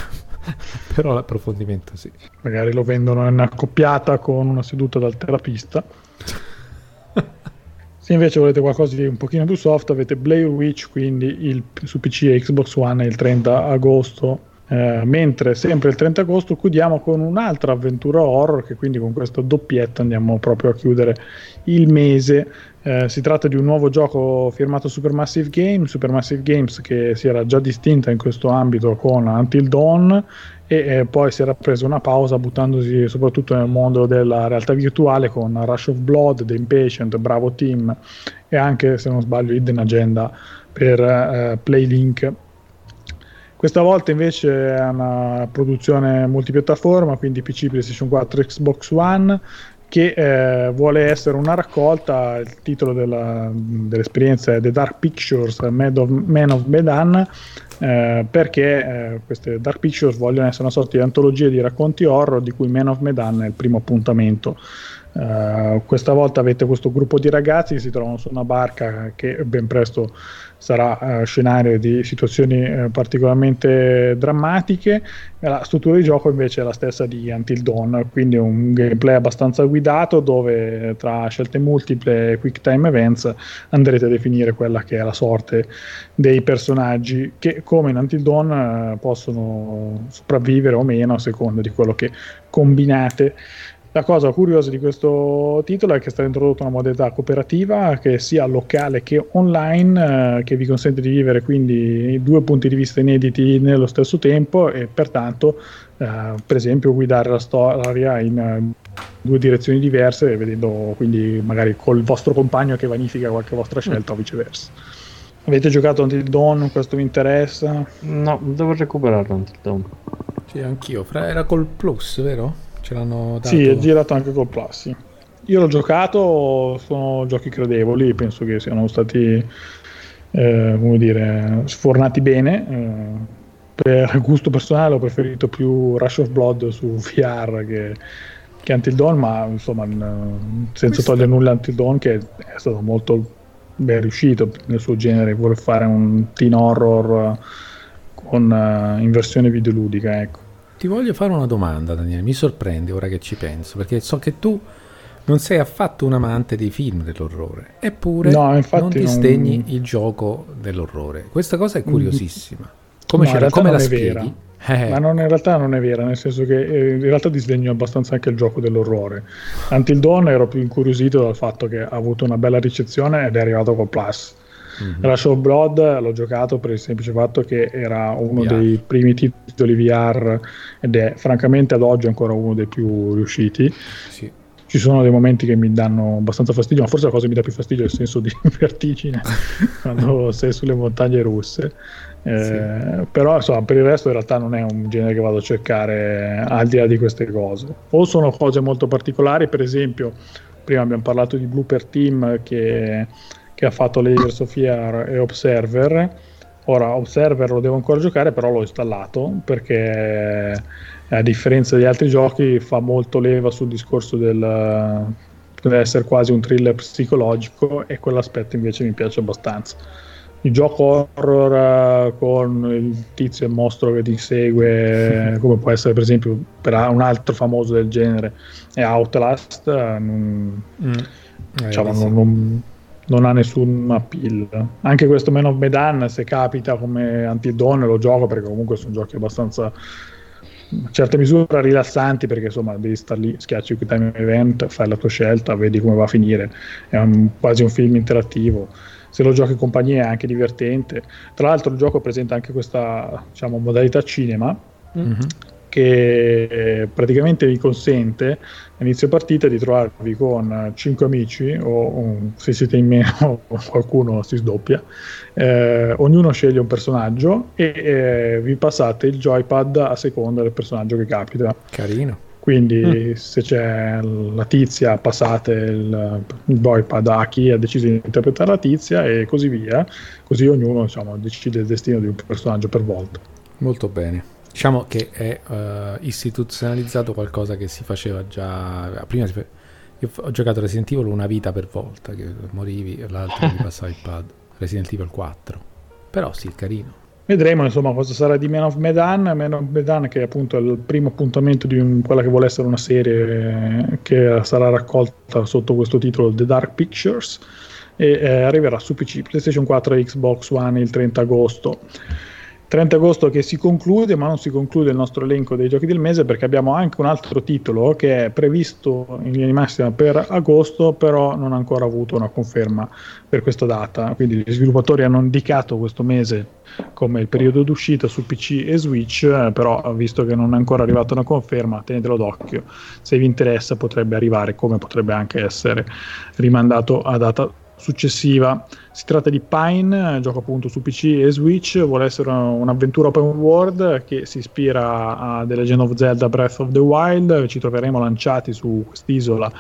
però l'approfondimento sì. Magari lo vendono in accoppiata con una seduta dal terapista. Se invece volete qualcosa di un pochino più soft, avete Blair Witch, quindi il, su PC e Xbox One il 30 agosto. Eh, mentre sempre il 30 agosto chiudiamo con un'altra avventura horror che quindi con questo doppietto andiamo proprio a chiudere il mese eh, si tratta di un nuovo gioco firmato Supermassive Games Supermassive Games che si era già distinta in questo ambito con Until Dawn e eh, poi si era presa una pausa buttandosi soprattutto nel mondo della realtà virtuale con Rush of Blood, The Impatient, Bravo Team e anche se non sbaglio Hidden Agenda per eh, Playlink. Questa volta invece è una produzione multipiattaforma, quindi PC, PlayStation 4, Xbox One, che eh, vuole essere una raccolta, il titolo della, dell'esperienza è The Dark Pictures, Man of, Man of Medan, eh, perché eh, queste Dark Pictures vogliono essere una sorta di antologia di racconti horror di cui Man of Medan è il primo appuntamento. Uh, questa volta avete questo gruppo di ragazzi che si trovano su una barca che ben presto sarà uh, scenario di situazioni uh, particolarmente drammatiche. La struttura di gioco invece è la stessa di Until Dawn, quindi un gameplay abbastanza guidato dove tra scelte multiple e quick time events andrete a definire quella che è la sorte dei personaggi che come in Until Dawn possono sopravvivere o meno a seconda di quello che combinate la cosa curiosa di questo titolo è che è stata introdotta una modalità cooperativa che sia locale che online, eh, che vi consente di vivere quindi due punti di vista inediti nello stesso tempo e pertanto, eh, per esempio, guidare la storia in uh, due direzioni diverse, vedendo quindi magari col vostro compagno che vanifica qualche vostra scelta mm. o viceversa. Avete giocato Until Dawn? Questo vi interessa? No, devo recuperarlo Until Dawn. Sì, anch'io. Era col Plus, vero? Ce l'hanno dato? Sì, è girato anche col Plus. Io l'ho giocato, sono giochi credevoli, penso che siano stati, eh, come dire, sfornati bene. Eh, per gusto personale ho preferito più Rush of Blood su VR che, che Until Dawn, ma insomma, senza Questo... togliere nulla a Until Dawn, che è stato molto ben riuscito nel suo genere, vuole fare un teen horror con, uh, in versione videoludica, ecco. Ti voglio fare una domanda, Daniele. Mi sorprende ora che ci penso, perché so che tu non sei affatto un amante dei film dell'orrore, eppure no, non disdegni non... il gioco dell'orrore. Questa cosa è curiosissima. Come, no, come la spieghi? Eh. Ma non, in realtà non è vera, nel senso che eh, in realtà disdegno abbastanza anche il gioco dell'orrore. Until Dawn ero più incuriosito dal fatto che ha avuto una bella ricezione ed è arrivato col Plus. Mm-hmm. Rush of Blood l'ho giocato per il semplice fatto che era uno VR. dei primi titoli VR ed è francamente ad oggi ancora uno dei più riusciti. Sì ci sono dei momenti che mi danno abbastanza fastidio, ma forse la cosa che mi dà più fastidio è il senso di vertigine quando sei sulle montagne russe. Eh, sì. Però insomma, per il resto in realtà non è un genere che vado a cercare al di là di queste cose. O sono cose molto particolari, per esempio, prima abbiamo parlato di Blooper Team che, che ha fatto Layers of Fear e Observer. Ora, Observer lo devo ancora giocare, però l'ho installato perché a differenza di altri giochi fa molto leva sul discorso del deve essere quasi un thriller psicologico e quell'aspetto invece mi piace abbastanza il gioco horror con il tizio e il mostro che ti segue come può essere per esempio per un altro famoso del genere è Outlast non, mm. diciamo, non, non, non, ha nessun appeal anche questo Man of Medan se capita come Antidon lo gioco perché comunque sono giochi abbastanza in certe misure rilassanti perché insomma devi stare lì, schiacci il time event, fai la tua scelta, vedi come va a finire, è un, quasi un film interattivo. Se lo giochi in compagnia è anche divertente. Tra l'altro il gioco presenta anche questa diciamo, modalità cinema mm-hmm che praticamente vi consente all'inizio partita di trovarvi con 5 amici o se siete in meno qualcuno si sdoppia eh, ognuno sceglie un personaggio e eh, vi passate il joypad a seconda del personaggio che capita. Carino. Quindi mm. se c'è la tizia passate il, il joypad a chi ha deciso di interpretare la tizia e così via. Così ognuno insomma, decide il destino di un personaggio per volta. Molto bene Diciamo che è uh, istituzionalizzato qualcosa che si faceva già prima. Fa... Io ho giocato Resident Evil una vita per volta, che morivi e l'altro ti passava il pad. Resident Evil 4. Però sì, carino. Vedremo insomma cosa sarà di Man of Medan. Man of Medan che è appunto il primo appuntamento di un, quella che vuole essere una serie eh, che sarà raccolta sotto questo titolo The Dark Pictures e eh, arriverà su PC, PlayStation 4 e Xbox One il 30 agosto. 30 agosto che si conclude, ma non si conclude il nostro elenco dei giochi del mese perché abbiamo anche un altro titolo che è previsto in linea di massima per agosto, però non ha ancora avuto una conferma per questa data. Quindi gli sviluppatori hanno indicato questo mese come il periodo d'uscita su PC e Switch, però visto che non è ancora arrivata una conferma, tenetelo d'occhio. Se vi interessa potrebbe arrivare, come potrebbe anche essere rimandato a data successiva. Si tratta di Pine, gioco appunto su PC e Switch, vuole essere un'avventura open world che si ispira a The Legend of Zelda Breath of the Wild, ci troveremo lanciati su quest'isola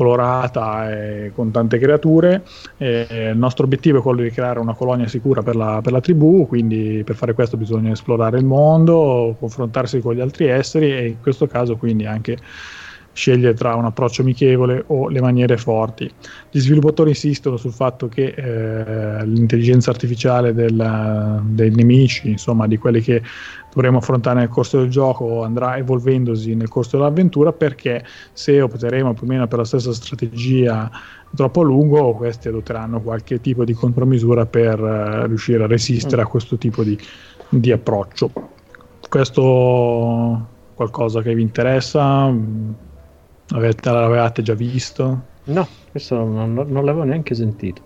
colorata e con tante creature. E il nostro obiettivo è quello di creare una colonia sicura per la, per la, tribù, quindi per fare questo bisogna esplorare il mondo, confrontarsi con gli altri esseri e in questo caso quindi anche scegliere tra un approccio amichevole o le maniere forti. Gli sviluppatori insistono sul fatto che eh, l'intelligenza artificiale del, dei nemici, insomma di quelli che dovremo affrontare nel corso del gioco, andrà evolvendosi nel corso dell'avventura perché se opteremo più o meno per la stessa strategia troppo a lungo, questi adotteranno qualche tipo di contromisura per uh, riuscire a resistere a questo tipo di, di approccio. Questo qualcosa che vi interessa? L'avevate già visto? No, questo non, non l'avevo neanche sentito.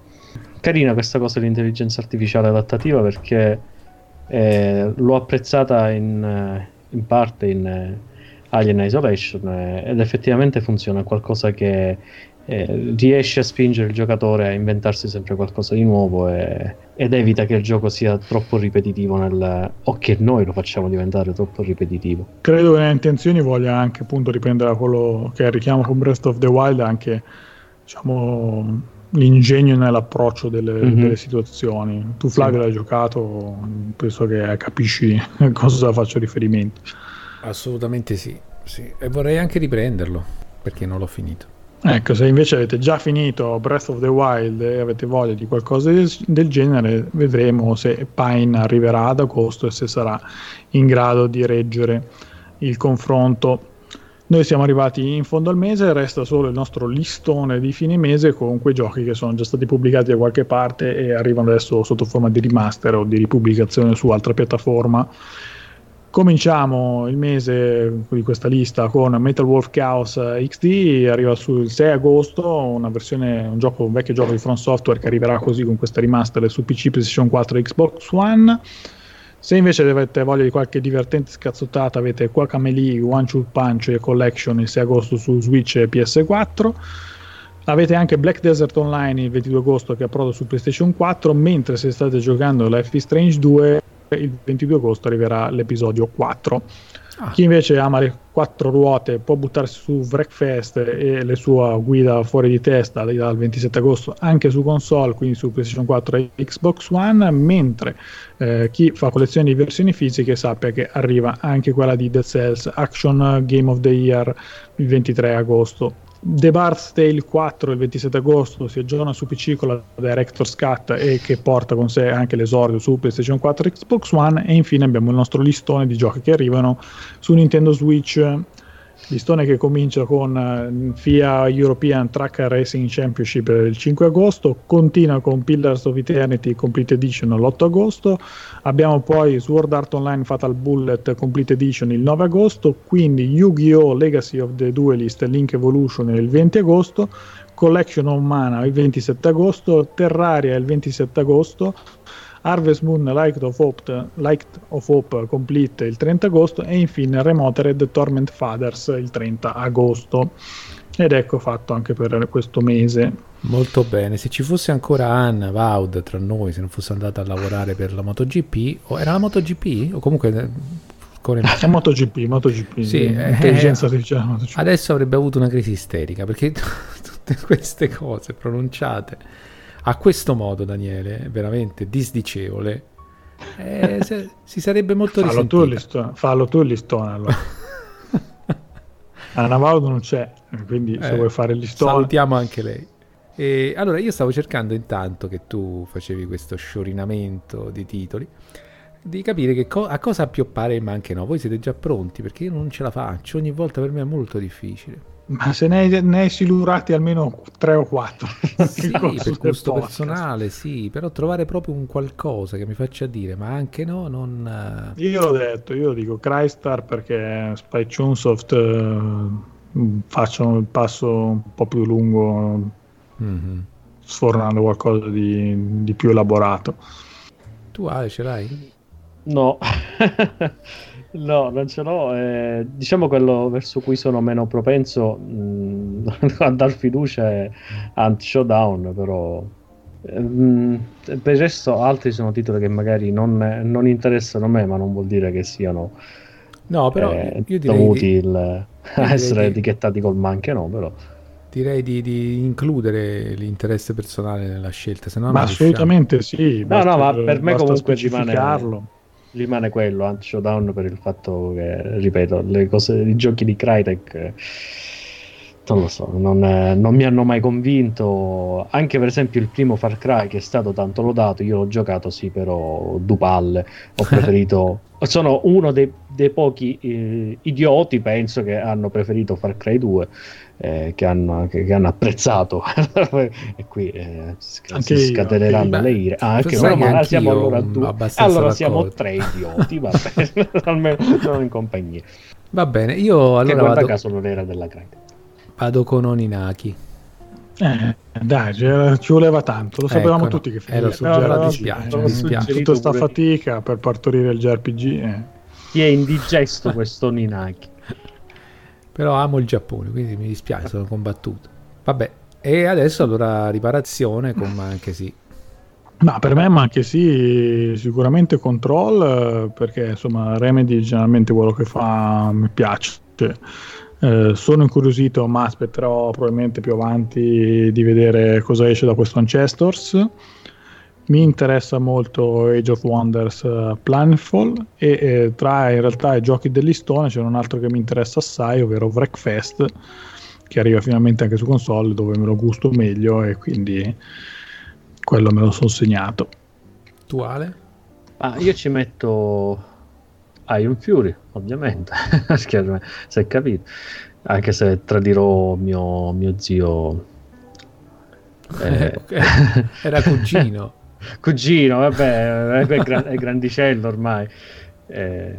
Carina questa cosa dell'intelligenza artificiale adattativa perché eh, l'ho apprezzata in, eh, in parte in eh, Alien Isolation eh, ed effettivamente funziona qualcosa che eh, riesce a spingere il giocatore a inventarsi sempre qualcosa di nuovo e, ed evita che il gioco sia troppo ripetitivo nel, o che noi lo facciamo diventare troppo ripetitivo. Credo che nelle intenzioni voglia anche appunto riprendere da quello che è il richiamo con Breath of the Wild anche diciamo l'ingegno nell'approccio delle, mm-hmm. delle situazioni. Tu Flavio sì. l'hai giocato, penso che capisci a cosa faccio riferimento. Assolutamente sì, sì. E vorrei anche riprenderlo perché non l'ho finito. Ecco, se invece avete già finito Breath of the Wild e avete voglia di qualcosa del, genere, vedremo se Pine arriverà ad agosto e se sarà in grado di reggere il confronto. Noi siamo arrivati in fondo al mese, resta solo il nostro listone di fine mese con quei giochi che sono già stati pubblicati da qualche parte e arrivano adesso sotto forma di remaster o di ripubblicazione su altra piattaforma Cominciamo il mese di questa lista con Metal Wolf Chaos XD, arriva sul 6 agosto, una versione, un, gioco, un vecchio gioco di Front Software che arriverà così con questa remaster su PC, PlayStation 4 e Xbox One. Se invece avete voglia di qualche divertente scazzottata, avete Quacamelee, One Two Punch e Collection il 6 agosto su Switch e PS4. Avete anche Black Desert Online il 22 agosto che approda su PlayStation 4, mentre se state giocando Life is Strange 2 il 22 agosto arriverà l'episodio 4. Ah. Chi invece ama le quattro ruote può buttarsi su Wreckfest e le sue guida fuori di testa dal 27 agosto anche su console, quindi su PlayStation 4 e Xbox One, mentre eh, chi fa collezioni di versioni fisiche sappia che arriva anche quella di Dead Cells Action Game of the Year il 23 agosto The Bard's Tale 4 il 27 agosto si aggiorna su PC con la Director's Cut e che porta con sé anche l'esordio su PlayStation 4 e Xbox One e infine abbiamo il nostro listone di giochi che arrivano su Nintendo Switch Listone che comincia con uh, FIA European Track Racing Championship il 5 agosto, continua con Pillars of Eternity Complete Edition l'8 agosto, abbiamo poi Sword Art Online Fatal Bullet Complete Edition il 9 agosto, quindi Yu-Gi-Oh! Legacy of the Duelist Link Evolution il 20 agosto, Collection of Mana il 27 agosto, Terraria il 27 agosto, Harvest Moon Light of, Hope, Light of Hope Complete il 30 agosto e infine Remotered Torment Fathers il 30 agosto. Ed ecco fatto anche per questo mese. Molto bene, se ci fosse ancora Anna Vaud tra noi, se non fosse andata a lavorare per la MotoGP, o era la MotoGP? O comunque eh, con il... È MotoGP, MotoGP, sì, intelligenza eh, artificiale. MotoGP. Adesso avrebbe avuto una crisi isterica perché tutte queste cose pronunciate a questo modo, Daniele, veramente disdicevole, eh, se, si sarebbe molto fallo risentita. Tu listone, fallo tu il listone allora. Anna non c'è, quindi se eh, vuoi fare il listone... Salutiamo anche lei. E, allora, io stavo cercando intanto che tu facevi questo sciorinamento di titoli, di capire che co- a cosa appioppare ma anche no. Voi siete già pronti perché io non ce la faccio, ogni volta per me è molto difficile. Ma se ne hai, ne hai silurati almeno tre o quattro. Sì, per gusto personale, sì, però trovare proprio un qualcosa che mi faccia dire, ma anche no, non... Eh, io l'ho detto, io dico Crystar perché Spy Chunsoft uh, facciano il passo un po' più lungo, mm-hmm. sfornando qualcosa di, di più elaborato. Tu Ale ce l'hai? No. No, non ce l'ho. Eh, diciamo quello verso cui sono meno propenso mh, mm, a dar fiducia è Anti-Showdown, però eh, mh, per il resto altri sono titoli che magari non, non, interessano a me, ma non vuol dire che siano no, però eh, io direi dovuti di, il, a essere di, etichettati col ma anche no, però direi di, di, includere l'interesse personale nella scelta. Se no ma assolutamente sì. No, no, ma per me comunque rimane, rimane quello, anti showdown per il fatto che, ripeto, le cose, i giochi di Crytek non lo so, non, non, mi hanno mai convinto. Anche per esempio il primo Far Cry che è stato tanto lodato, io l'ho giocato sì, però du palle. Ho preferito. sono uno dei, dei pochi eh, idioti, penso, che hanno preferito Far Cry 2 eh, che, hanno, che, che, hanno, apprezzato. E qui eh, si scateneranno le ire. Ah, anche noi ma siamo allora due. allora siamo tre idioti vabbè almeno sono in compagnia. Va bene io allora che guarda vado... caso non era della grande vado con Oninaki. Eh, dai, ci voleva tanto, lo sapevamo ecco, tutti che finiva. Eh, no, dispiace, dispiace. Tutta questa fatica per partorire il JRPG. Eh. Ti è indigesto questo Oninaki però amo il Giappone, quindi mi dispiace, sono combattuto. Vabbè, e adesso allora riparazione con anche sì. Ma per me anche sì, sicuramente control, perché insomma Remedy generalmente quello che fa mi piace. Eh, sono incuriosito, ma aspetterò probabilmente più avanti di vedere cosa esce da questo Ancestors mi interessa molto Age of Wonders uh, Planetfall e eh, tra in realtà i giochi del listone c'è un altro che mi interessa assai, ovvero Wreckfest, che arriva finalmente anche su console dove me lo gusto meglio e quindi quello me lo sono segnato. Tu Ale? Ah, io ci metto Iron Fury, ovviamente, se è capito, anche se tradirò mio, mio zio. Eh... Era cugino. cugino, vabbè, è, gran- è grandicello ormai. Eh,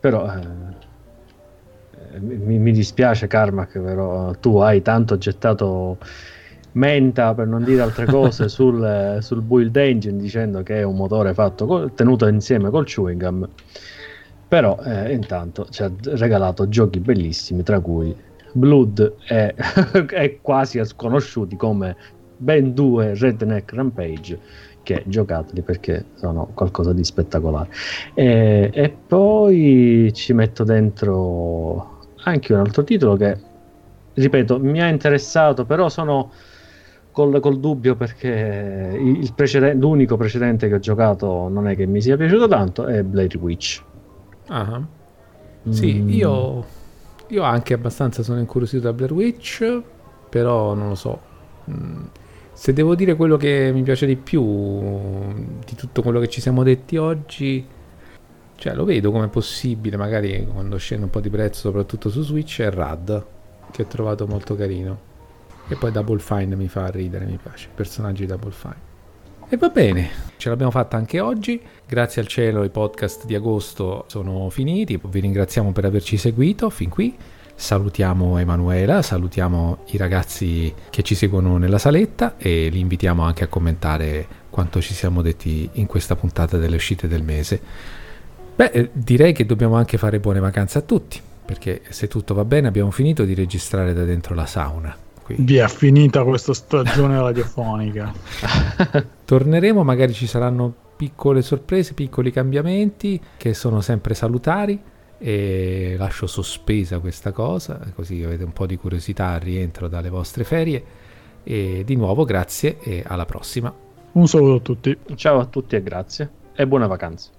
però eh, mi, mi, dispiace Carmack, però tu hai tanto gettato menta, per non dire altre cose, sul, sul build engine dicendo che è un motore fatto col, tenuto insieme col chewing gum. Però eh, intanto ci ha regalato giochi bellissimi, tra cui Blood è, è quasi sconosciuti come ben due Redneck Rampage che giocateli perché sono qualcosa di spettacolare. E, e, poi ci metto dentro anche un altro titolo che, ripeto, mi ha interessato, però sono col, col dubbio perché il precedente, l'unico precedente che ho giocato non è che mi sia piaciuto tanto, è Blade Witch. Ah. Sì, mm. io, io anche abbastanza sono incuriosito da Blair Witch, però non lo so. Se devo dire quello che mi piace di più di tutto quello che ci siamo detti oggi, cioè lo vedo come possibile, magari quando scende un po' di prezzo, soprattutto su Switch, è Rad, che ho trovato molto carino. E poi Double Fine mi fa ridere, mi piace, personaggi di Double Fine. E va bene, ce l'abbiamo fatta anche oggi. Grazie al cielo i podcast di agosto sono finiti. Vi ringraziamo per averci seguito fin qui. Salutiamo Emanuela, salutiamo i ragazzi che ci seguono nella saletta e li invitiamo anche a commentare quanto ci siamo detti in questa puntata delle uscite del mese. Beh, eh, direi che dobbiamo anche fare buone vacanze a tutti, perché se tutto va bene abbiamo finito di registrare da dentro la sauna. Vi è finita questa stagione radiofonica. Torneremo, magari ci saranno piccole sorprese, piccoli cambiamenti che sono sempre salutari e lascio sospesa questa cosa, così avete un po' di curiosità al rientro dalle vostre ferie. E di nuovo grazie e alla prossima. Un saluto a tutti. Ciao a tutti e grazie e buone vacanze.